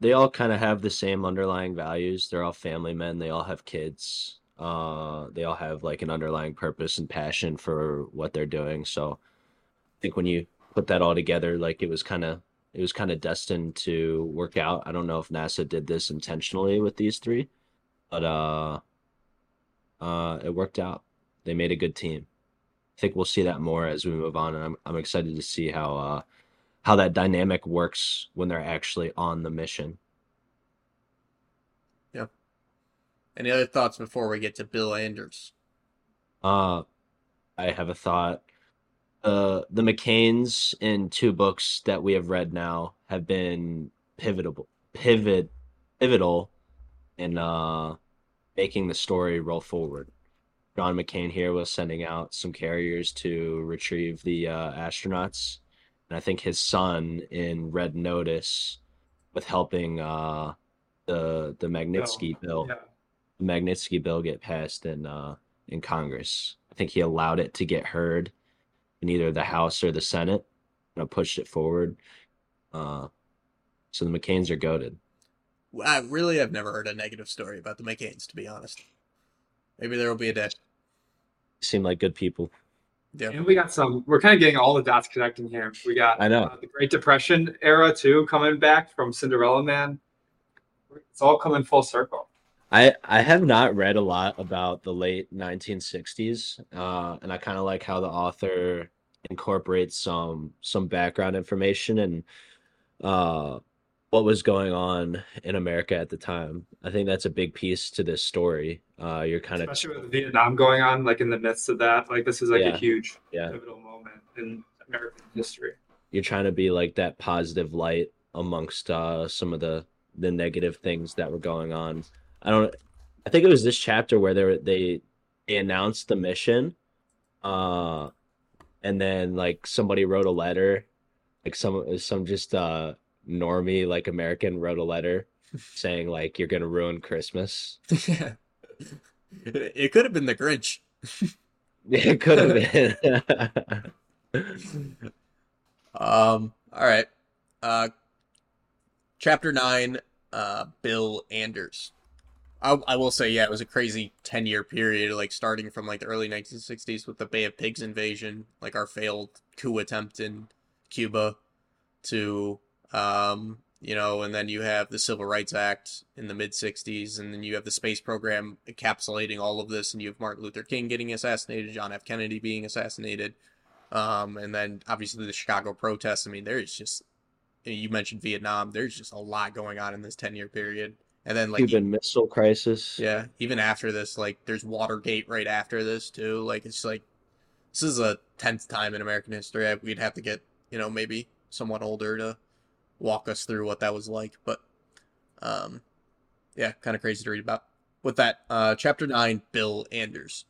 They all kind of have the same underlying values. They're all family men. They all have kids. Uh, they all have like an underlying purpose and passion for what they're doing. So I think when you put that all together, like it was kind of it was kind of destined to work out. I don't know if NASA did this intentionally with these three, but uh, uh, it worked out. They made a good team. I think we'll see that more as we move on, and I'm I'm excited to see how uh, how that dynamic works when they're actually on the mission. Yeah. Any other thoughts before we get to Bill Anders? Uh, I have a thought. Uh, the McCains in two books that we have read now have been pivotal, pivot, pivotal in uh, making the story roll forward. John McCain here was sending out some carriers to retrieve the uh, astronauts, and I think his son in Red Notice with helping uh, the the Magnitsky bill, Yeah. the Magnitsky bill get passed in uh, in Congress. I think he allowed it to get heard in either the House or the Senate, and I pushed it forward. Uh, so the McCains are goaded. I really have never heard a negative story about the McCains, to be honest. Maybe there will be a day. Seem like good people. Yeah. And we got some. We're kind of getting all the dots connecting here. We got I know. uh, the Great Depression era too, coming back from Cinderella Man. It's all coming full circle. I I have not read a lot about the late 1960s, uh, and I kind of like how the author incorporates some some background information and uh, what was going on in America at the time. I think that's a big piece to this story. Uh, you're kind of Especially with Vietnam going on, like in the midst of that. Like this is like Yeah. a huge yeah, pivotal moment in American history. you're trying to be like that positive light amongst uh, some of the the negative things that were going on. I don't. I think it was this chapter where they were, they they announced the mission, uh, and then like somebody wrote a letter, like some some just uh normie like American wrote a letter saying like you're gonna ruin Christmas. yeah. (laughs) It could have been the Grinch. (laughs) It could have been. (laughs) Um, all right. Uh, chapter nine, uh, Bill Anders. I, I will say, yeah, it was a crazy 10 year period, like starting from like the early 1960s with the Bay of Pigs invasion, like our failed coup attempt in Cuba, to, um, you know, and then you have the Civil Rights Act in the mid 60s, and then you have the space program encapsulating all of this, and you have Martin Luther King getting assassinated, John F. Kennedy being assassinated. Um, and then obviously the Chicago protests. I mean, there's just you mentioned Vietnam. There's just a lot going on in this ten year period. And then like Cuban Missile Crisis. yeah, even after this, like there's Watergate right after this too. Like it's like this is a tenth time in American history. I- We'd have to get you know maybe someone older to walk us through what that was like. But um, yeah, kind of crazy to read about. With that, uh, chapter nine, Bill Anders.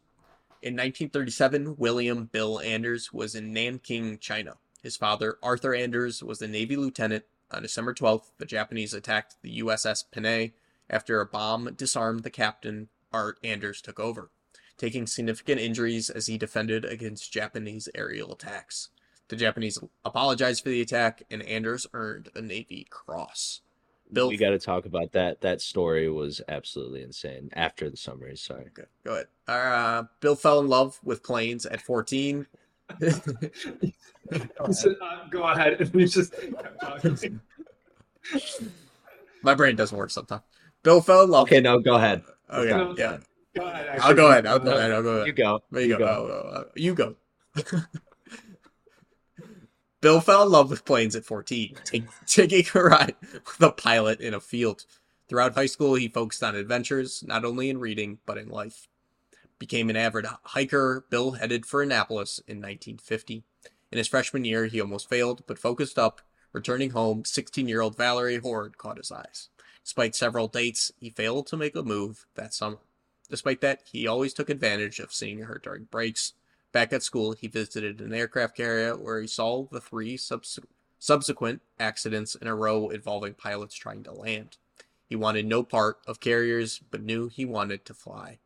In 1937, William Bill Anders was in Nanking, China. His father, Arthur Anders, was a Navy lieutenant On December 12th, the Japanese attacked the USS Panay after a bomb disarmed the captain. Art Anders took over, taking significant injuries as he defended against Japanese aerial attacks. The Japanese apologized for the attack, and Anders earned a Navy Cross. Bill, we got to talk about that. That story was absolutely insane. After the summary, sorry. Okay, go ahead. Uh, Bill fell in love with planes at 14. So, uh, go ahead. (laughs) We just kept talking. My brain doesn't work sometimes. Bill fell in love. Okay, no, go ahead. Okay, No, yeah. Go ahead. I'll go ahead. I'll go ahead. I'll go ahead. You go. There you, You go. go. Oh, oh, oh, you go. (laughs) Bill fell in love with planes at 14, (laughs) take, taking a ride with a pilot in a field. Throughout high school, he focused on adventures, not only in reading, but in life. Became an avid hiker, Bill headed for Annapolis in 1950. In his freshman year, he almost failed, but focused up. Returning home, 16 year old Valerie Hoard caught his eyes. Despite several dates, he failed to make a move that summer. Despite that, he always took advantage of seeing her during breaks. Back at school, he visited an aircraft carrier where he saw the three subs- subsequent accidents in a row involving pilots trying to land. He wanted no part of carriers, but knew he wanted to fly.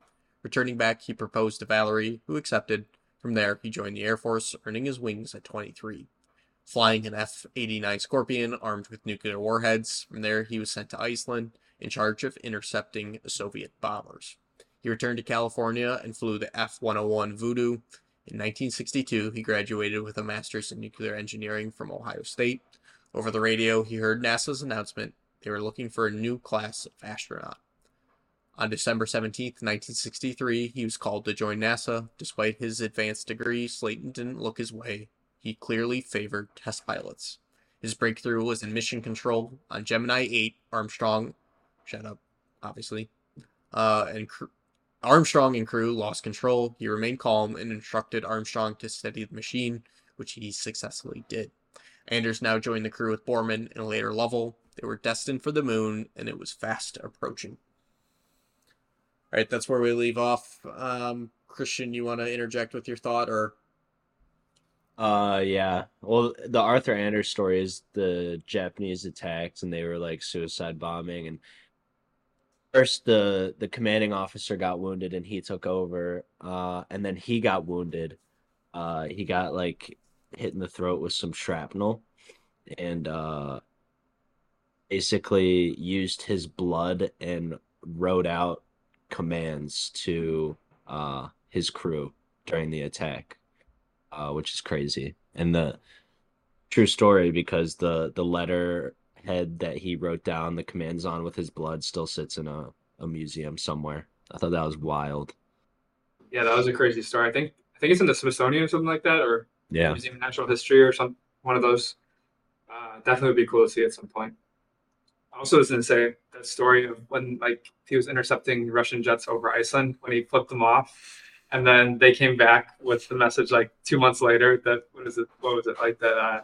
Returning back, he proposed to Valerie, who accepted. From there, he joined the Air Force, earning his wings at 23. Flying an F 89 Scorpion armed with nuclear warheads. From there, he was sent to Iceland in charge of intercepting Soviet bombers. He returned to California and flew the F 101 Voodoo. In 1962, he graduated with a master's in nuclear engineering from Ohio State. Over the radio, he heard NASA's announcement they were looking for a new class of astronaut. On December 17, 1963, he was called to join NASA. Despite his advanced degree, Slayton didn't look his way. He clearly favored test pilots. His breakthrough was in mission control on Gemini 8. Armstrong, shut up, obviously, uh, and cr- Armstrong and crew lost control. He remained calm and instructed Armstrong to steady the machine, which he successfully did. Anders now joined the crew with Borman and later Lovell. They were destined for the moon, and it was fast approaching. All right, that's where we leave off. Um, Christian, you want to interject with your thought, or Uh, yeah. Well, the Arthur Anders story is the Japanese attacks, and they were like suicide bombing. And first, the the commanding officer got wounded, and he took over. Uh, and then he got wounded. Uh, he got like hit in the throat with some shrapnel, and uh, basically used his blood and wrote out commands to uh his crew during the attack uh, which is crazy. And the true story because the the letter head that he wrote down the commands on with his blood still sits in a, a museum somewhere. I thought that was wild. Yeah, that was a crazy story. I think I think it's in the Smithsonian or something like that, or Yeah. Museum of Natural History or some one of those. Uh, definitely would be cool to see at some point. I also was gonna say that story of when like he was intercepting Russian jets over Iceland when he flipped them off, and then they came back with the message like two months later that what is it? What was it like that? Uh,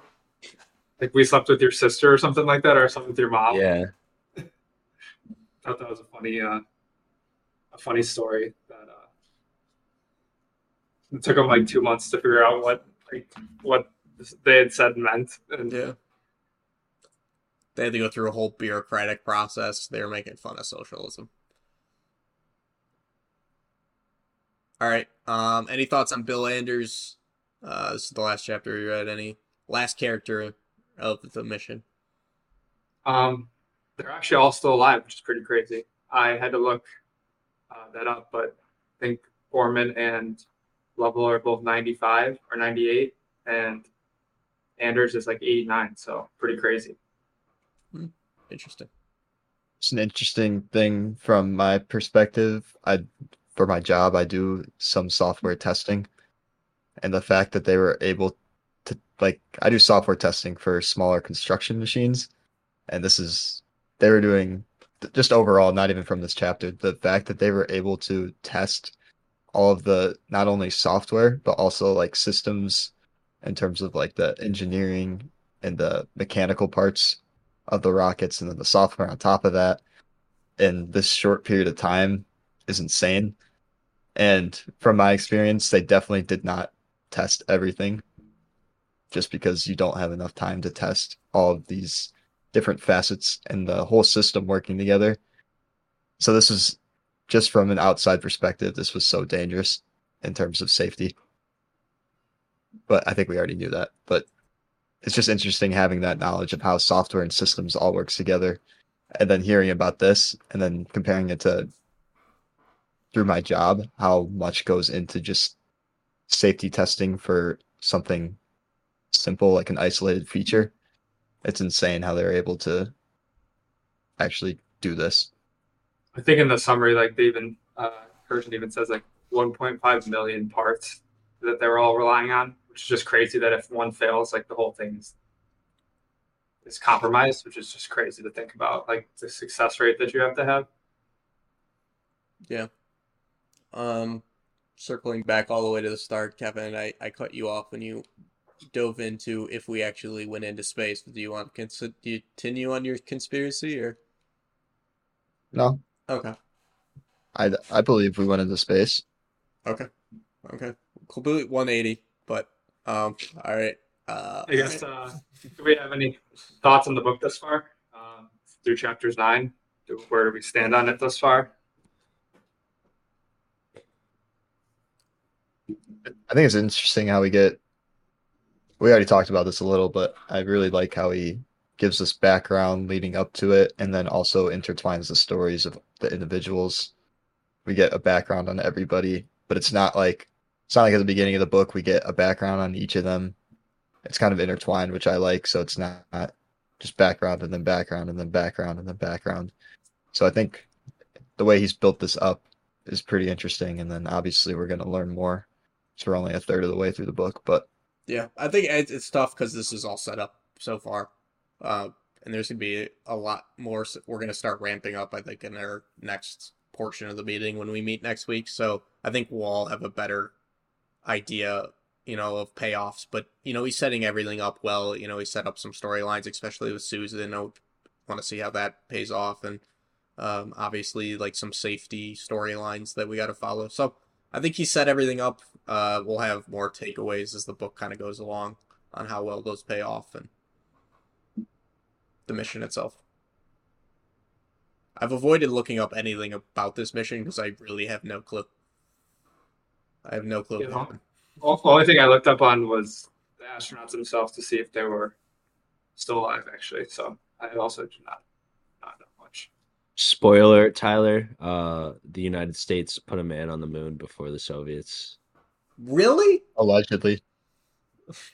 like we slept with your sister or something like that, or slept with your mom. Yeah. I (laughs) thought that was a funny, uh, a funny story that uh, it took them like two months to figure out what like what they had said meant. And yeah, they had to go through a whole bureaucratic process. They were making fun of socialism. All right. Um, any thoughts on Bill Anders? Uh, this is the last chapter you read. Any last character of the mission? um, they're actually all still alive, which is pretty crazy. I had to look uh, that up, but I think Borman and Lovell are both 95 or 98, and Anders is like 89. So pretty crazy. Interesting. It's an interesting thing from my perspective. I, for my job, I do some software testing, and the fact that they were able to like I do software testing for smaller construction machines, and this is they were doing just overall, not even from this chapter, the fact that they were able to test all of the not only software but also like systems in terms of like the engineering and the mechanical parts of the rockets and then the software on top of that in this short period of time is insane. And from my experience, they definitely did not test everything just because you don't have enough time to test all of these different facets and the whole system working together. So this is just from an outside perspective, this was so dangerous in terms of safety. But I think we already knew that. But it's just interesting having that knowledge of how software and systems all works together and then hearing about this and then comparing it to through my job how much goes into just safety testing for something simple like an isolated feature it's insane how they're able to actually do this I think in the summary, like they even uh, Persian even says like 1.5 million parts that they're all relying on, which is just crazy. That if one fails, like the whole thing is is compromised, which is just crazy to think about. Like the success rate that you have to have. Yeah. Um, circling back all the way to the start, Kevin, I, I cut you off when you dove into if we actually went into space. Do you want to cons- do you continue on your conspiracy or no okay, i i believe we went into space okay, okay, completely 180. But um, all right. Uh, I guess. Uh, do we have any thoughts on the book thus far? Um, through chapters nine, Do- where do we stand on it thus far? I think it's interesting how we get. We already talked about this a little, but I really like how he gives us background leading up to it, and then also intertwines the stories of the individuals. We get a background on everybody, but it's not like it's not like at the beginning of the book we get a background on each of them. It's kind of intertwined, which I like. So it's not, not just background and then background and then background and then background. So I think the way he's built this up is pretty interesting. And then obviously we're going to learn more. So we're only a third of the way through the book, but Yeah, I think it's, tough because this is all set up so far, uh, and there's gonna be a lot more. We're gonna start ramping up, I think, in our next portion of the meeting when we meet next week. So I think we'll all have a better idea, you know, of payoffs. But you know, he's setting everything up well. You know, he set up some storylines, especially with Susan. I want to see how that pays off, and um, obviously like some safety storylines that we got to follow. So I think he set everything up. Uh, we'll have more takeaways as the book kind of goes along on how well those pay off and the mission itself. I've avoided looking up anything about this mission because I really have no clue. I have no clue. Well, the only thing I looked up on was the astronauts themselves to see if they were still alive, actually. So I also do not. Spoiler, Tyler. Uh, the United States put a man on the moon before the Soviets, Really? allegedly.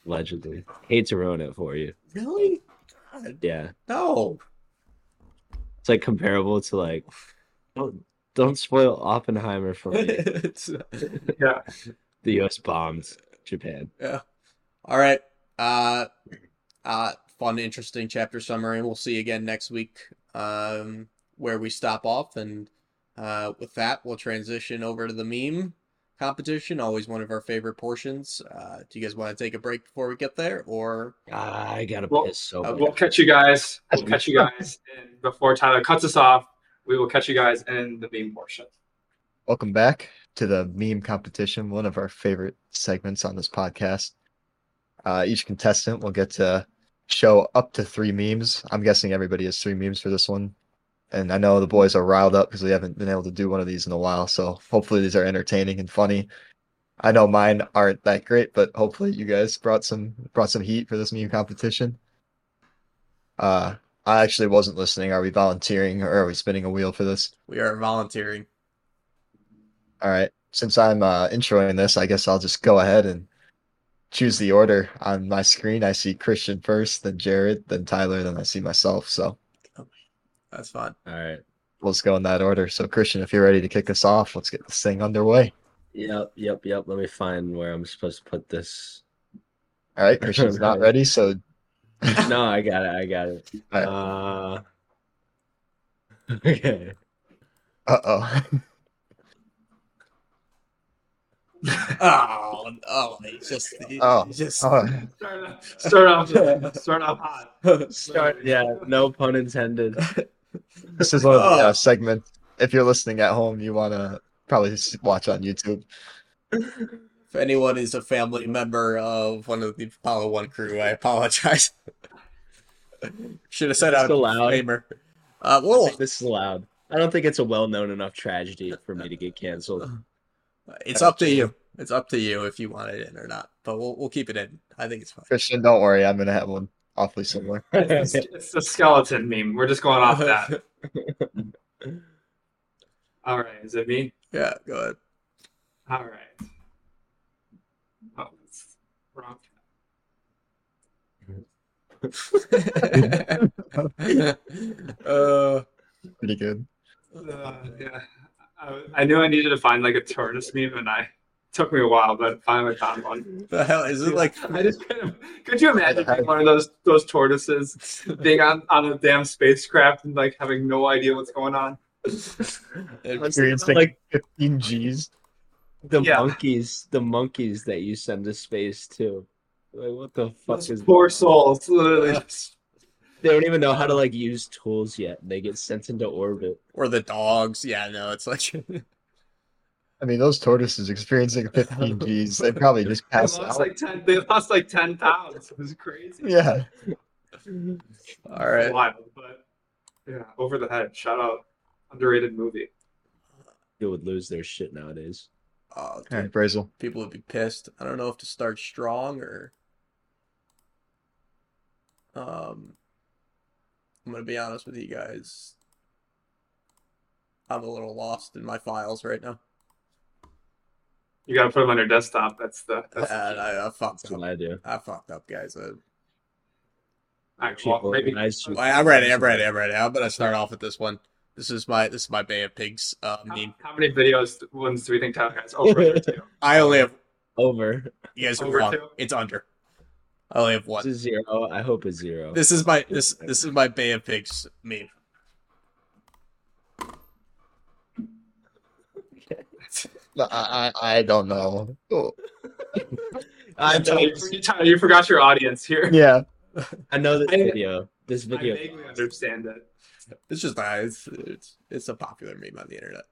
allegedly. Hate to ruin it for you. Really? God, Yeah, no. it's like comparable to like, don't don't spoil Oppenheimer for me. (laughs) It's- Yeah. the U.S. bombed Japan. Yeah. All right. Uh, uh, fun, interesting chapter summary. We'll see you again next week. Um, where we stop off, and uh, with that, we'll transition over to the meme competition. Always one of our favorite portions. Uh, do you guys want to take a break before we get there, or I gotta Well, piss so bad. We'll catch you guys. We'll catch you guys in, before Tyler cuts us off. We will catch you guys in the meme portion. Welcome back to the meme competition, one of our favorite segments on this podcast. Uh, each contestant will get to show up to three memes. I'm guessing everybody has three memes for this one. And I know the boys are riled up because we haven't been able to do one of these in a while. So hopefully these are entertaining and funny. I know mine aren't that great, but hopefully you guys brought some brought some heat for this meme competition. Uh, I actually wasn't listening. Are we volunteering or are we spinning a wheel for this? we are volunteering? All right. Since I'm uh, introing this, I guess I'll just go ahead and choose the order on my screen. I see Christian first, then Jared, then Tyler, then I see myself. So That's fine. All right. Let's go in that order. So Christian, if you're ready to kick us off, let's get this thing underway. Yep, yep, yep. Let me find where I'm supposed to put this. All right. Christian's not (laughs) ready, so (laughs) No, I got it. I got it. All Uh, (laughs) okay. uh oh. Oh, oh, it's just, Oh. just. oh. Start off, start off, start off hot. Start. Yeah. No pun intended. This is one of the uh, segments. If you're listening at home, you want to probably watch on YouTube. If anyone is a family member of one of the Apollo One crew, I apologize. (laughs) Should have said It's out allowed. disclaimer. Uh, I this is loud. I don't think it's a well-known enough tragedy for me to get canceled. it's up to you. It's up to you if you want it in or not. But we'll we'll keep it in. I think it's fine. Christian, don't worry. I'm gonna have one awfully similar. (laughs) It's, it's a skeleton meme. We're just going off that. (laughs) All right, is it me? yeah, go ahead. All right. Oh, it's wrong. (laughs) uh, Pretty good. Uh, yeah, I, I knew I needed to find like a tortoise meme, and I took me a while, but finally found one. (laughs) the hell is it like? I just kind of, could you imagine being one of those those tortoises being on on a damn spacecraft and like having no idea what's going on? (laughs) Experiencing like 15 G's. the Yeah. monkeys, the monkeys that you send to space too. Like what the fuck Those is poor souls, literally. (laughs) They don't even know how to like use tools yet. They get sent into orbit. Or the dogs? Yeah, no, it's like I mean, those tortoises experiencing (laughs) 15 G's, they probably (laughs) just they passed lost out. like ten. They lost like ten pounds. It was crazy. Yeah. all right. Wild, but yeah, over the head. Shout out, underrated movie. People would lose their shit nowadays. Oh, All dude, right, Brazel. people would be pissed. I don't know if to start strong or. Um, I'm gonna be honest with you guys. I'm a little lost in my files right now, You gotta put them on your desktop. That's the. That's and I, I fucked That's up. what I do. I fucked up, guys. I, all right, well, maybe. I'm ready. I'm ready. I'm ready. I'm gonna start off with this one. This is my this is my Bay of Pigs uh, meme. How, how many videos ones do we think Tyler has? Over or two? (laughs) I only have. Over. You guys are Over wrong. two? It's under. I only have It's one. a zero. I hope it's zero. This is my this this is my Bay of Pigs meme. I, I I don't know. (laughs) I know, Tyler, you, Tyler, you forgot your audience here. Yeah. I know this I- video. This video. I video. vaguely understand it. It's just uh, it's, it's it's a popular meme on the internet.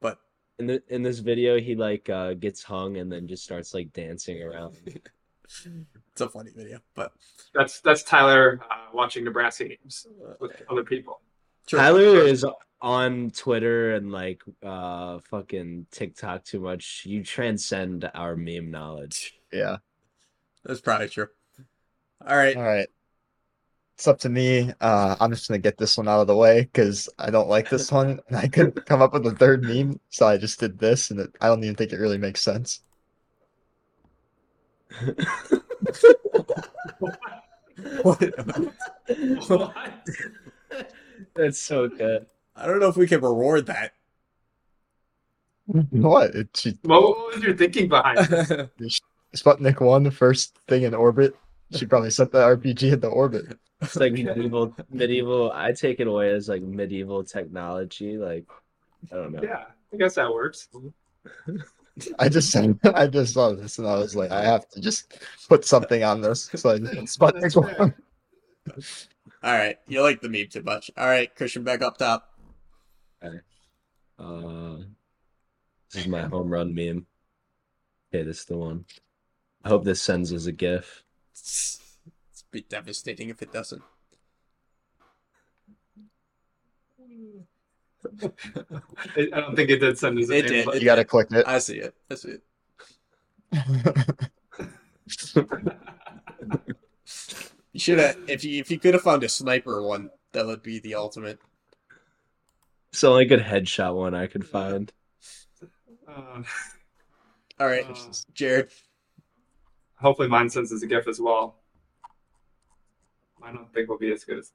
But In the in this video, he like uh, gets hung and then just starts like dancing around. (laughs) it's a funny video. But That's that's Tyler uh, watching Nebraska games with other people. sure. Tyler is on Twitter and like uh fucking TikTok too much. You transcend our meme knowledge. Yeah. That's probably true. All right. All right. It's up to me. Uh, I'm just gonna get this one out of the way because I don't like this one, and (laughs) I couldn't come up with a third meme, so I just did this, and it, I don't even think it really makes sense. (laughs) What? (laughs) That's so good. I don't know if we can reward that. (laughs) What? It, she, What, what was your thinking behind it? (laughs) Sputnik one, the first thing in orbit. She probably sent the RPG into orbit. It's like medieval medieval I take it away as like medieval technology. Like I don't know. Yeah, I guess that works. (laughs) I just I just saw this and I was like, I have to just put something on this. So I just Sputnik That's fair. one. All right. You like the meme too much. All right, Christian, back up top. Uh, this is my home run meme. Okay, this is the one. I hope this sends as a GIF. It's, it's be devastating if it doesn't. I I don't think it did send us a gif. It name, did. but- You gotta click it. I see it. I see it. (laughs) You should have if you if you could have found a sniper one, that would be the ultimate. It's the only good headshot one I could find. Uh, All right, Uh, Jared. hopefully mine sends as a GIF as well. I don't think will be as good as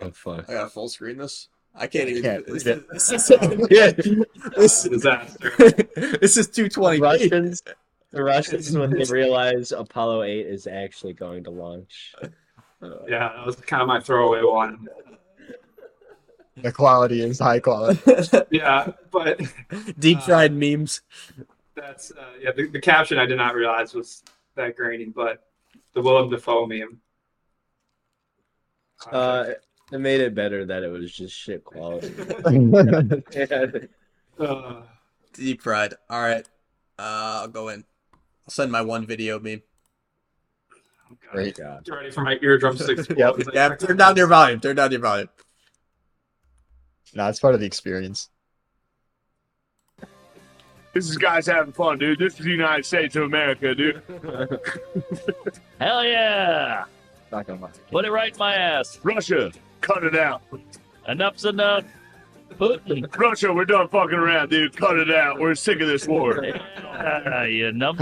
Oh fuck. I gotta full screen this. I can't even. Can't this, read (laughs) is, this is Yeah, this, disaster. (laughs) this is two twenty. Russians. The Russians when they realize Apollo eight is actually going to launch. Yeah, that was kind of my throwaway one. The quality is high quality. (laughs) Yeah, but Deep fried memes. that's uh, yeah. The, the caption I did not realize was that grainy, but the Willem Dafoe meme. Uh, it made it better that it was just shit quality. (laughs) Yeah. Uh, Deep fried. All right. Uh, I'll go in. I'll send my one video meme. God. Great. God. Get ready for my eardrums to (laughs) explode. Yep. It's Yeah, turn down your volume. Turn down your volume. Nah, it's part of the experience. This is guys having fun, dude. This is the United States of America, dude. (laughs) Hell yeah! Not gonna lie. Put it right in my ass. Russia, cut it out. Enough's enough. Putin. Russia, we're done fucking around, dude. Cut it out. We're sick of this war. (laughs) Yeah, you know.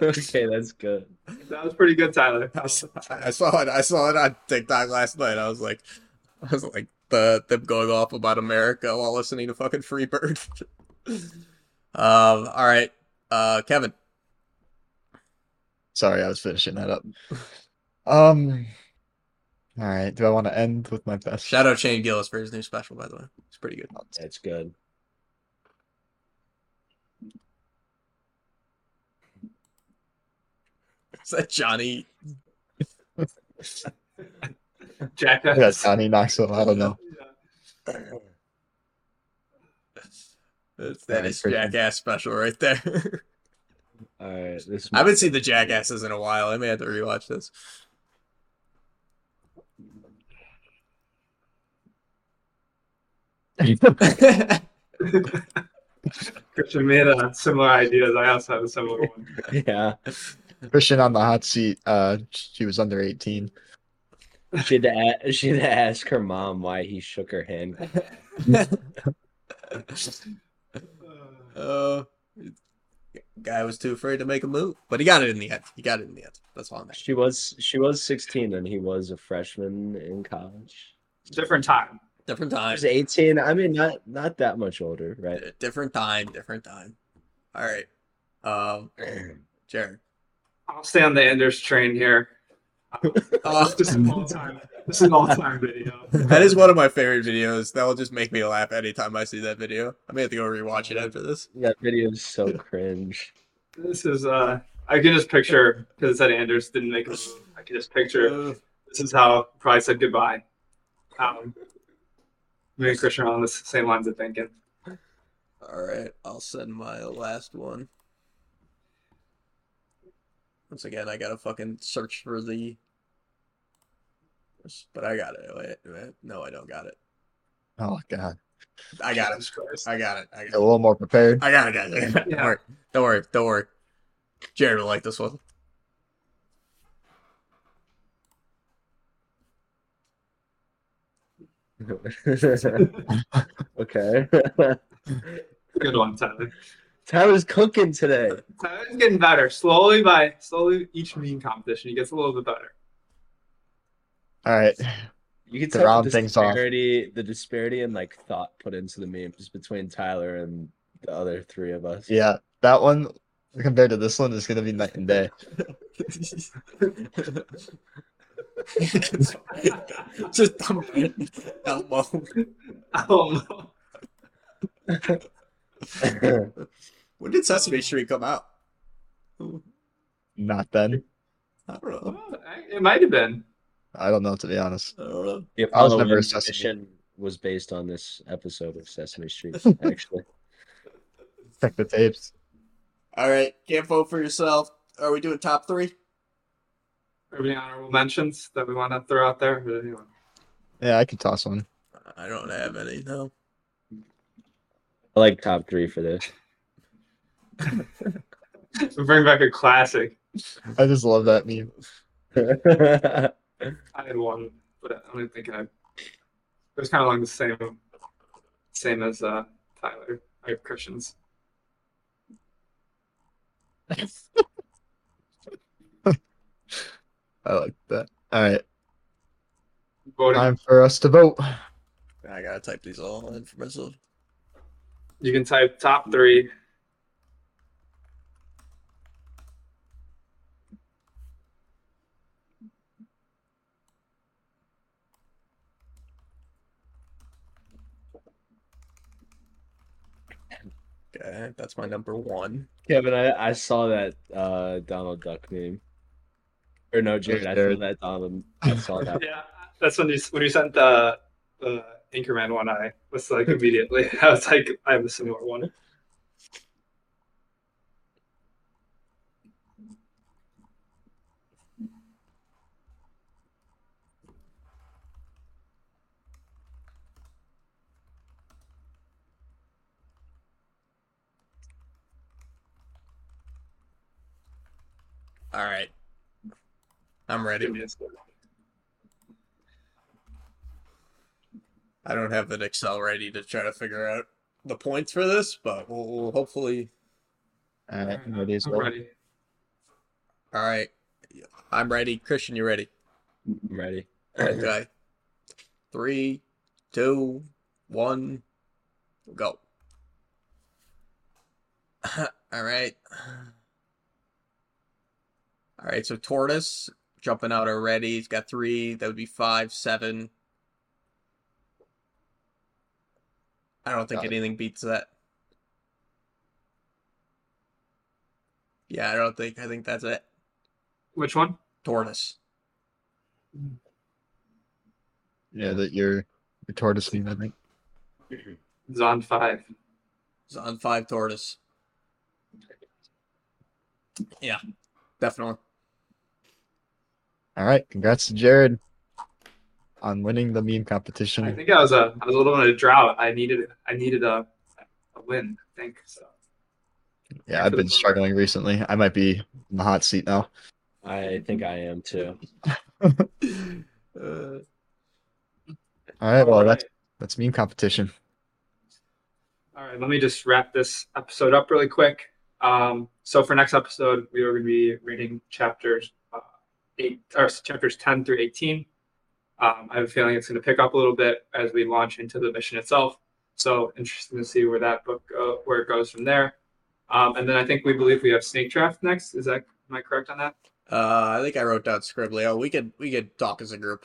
okay, that's good. That was pretty good, Tyler. I saw, I saw it. I saw it on TikTok last night. I was like, I was like the them going off about America while listening to fucking Freebird. (laughs) um. All right. Uh, Kevin. Sorry, I was finishing that up. Um. All right. Do I want to end with my best? Shout out Shane Gillis for his new special, by the way. It's pretty good. That's good. (laughs) Is that Johnny? (laughs) Jackass. That's Johnny Knoxville. I don't know. That's, that Nice. Jackass special right there. All right, this I haven't seen the Jackasses in a while. I may have to rewatch this. (laughs) Christian made a similar ideas. I also have a similar one. (laughs) yeah. Christian on the hot seat. Uh, she was under 18. She had to a- she had to ask her mom why he shook her hand. (laughs) uh, guy was too afraid to make a move, but he got it in the end. He got it in the end. That's all I'm saying. She was she was 16 and he was a freshman in college. Different time. Different I time. was 18. I mean, not not that much older, right? Different time. Different time. All right. Um, Jared. I'll stay on the Anders train here. (laughs) Uh, This is an all time. This is an all time video. that is one of my favorite videos. That will just make me laugh anytime I see that video. I may have to go rewatch it after this. That video is so cringe. This is uh. I can just picture because it said Anders didn't make a move. I can just picture Uh, this is how probably said goodbye. Um, me and Christian are on the same lines of thinking. all right. I'll send my last one. Once again, I gotta fucking search for the. But I got it. Wait, wait. No, I don't got it. Oh God. I got it. Christ. I got it. I got it. A little more prepared. I got it, guys. I got it. Don't worry. Don't worry. Don't worry. Jared will like this one. (laughs) okay. (laughs) Good one, Tyler. Tyler's cooking today. Tyler's getting better slowly by slowly. Each meme competition, he gets a little bit better. All right. You can To tell round the things off. the disparity in like thought put into the memes between Tyler and the other three of us. Yeah, that one compared to this one is gonna be night and day. (laughs) Just dumb (laughs) elbow. (laughs) (laughs) When did Sesame Street come out? Not then. I don't know. it might have been. I don't know to be honest. I don't know. The I was Apollo never a Sesame. mission was based on this episode of Sesame Street, (laughs) actually. Check the tapes. All right, can't vote for yourself. Are we doing top three? Are any honorable mentions that we want to throw out there? Yeah, I could toss one. I don't have any. No. I like top three for this. (laughs) Bring back a classic. I just love that meme. (laughs) I had one, but I don't think I. It was kind of along the same, same as uh, Tyler. I have Christians. (laughs) I like that. All right, Voting. time for us to vote. I gotta type these all in for myself. You can type top three. Okay, that's my number one. Kevin, I, I saw that uh, Donald Duck meme. Or no, Jared, I saw that Donald. I saw that. (laughs) Yeah, that's when you when you sent the the Anchorman One Eye was like immediately. (laughs) I was like, I have a similar one. All right. I'm ready. I don't have an Excel ready to try to figure out the points for this, but we'll, we'll hopefully. All right, I'm ready as I'm ready. All right. I'm ready. Christian, you ready? I'm ready. Okay. Three, two, one, go. (laughs) All right. All right, so Tortoise jumping out already. He's got three. That would be five, seven. I don't think Got it. anything beats that. Yeah, I don't think. I think that's it. Which one? Tortoise. Yeah, that you're your tortoise theme, I think. It's on five. It's on five Tortoise. Yeah, definitely. All right, congrats to Jared on winning the meme competition. I think I was a I was a little in a drought. I needed I needed a a win. I think so. yeah, I've been struggling recently. I might be in the hot seat now. I think I am too. Uh, (laughs) All right, well All that's that's meme competition. All right, let me just wrap this episode up really quick. Um, so for next episode, we are going to be reading chapters uh, eight or chapters ten through eighteen. Um, I have a feeling it's going to pick up a little bit as we launch into the mission itself. So interesting to see where that book uh, where it goes from there. Um, and then I think we believe we have Snake Draft next. Is that am I correct on that? uh, I think I wrote down scribbly. Oh, we could we could talk as a group.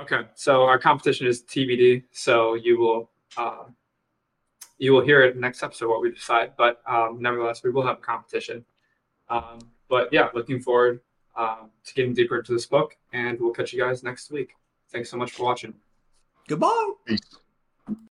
Okay, so our competition is TBD. So you will uh, you will hear it next episode what we decide. But um, nevertheless, we will have a competition. Um, but yeah, looking forward um, to getting deeper into this book, and we'll catch you guys next week. Thanks so much for watching. Goodbye. Peace.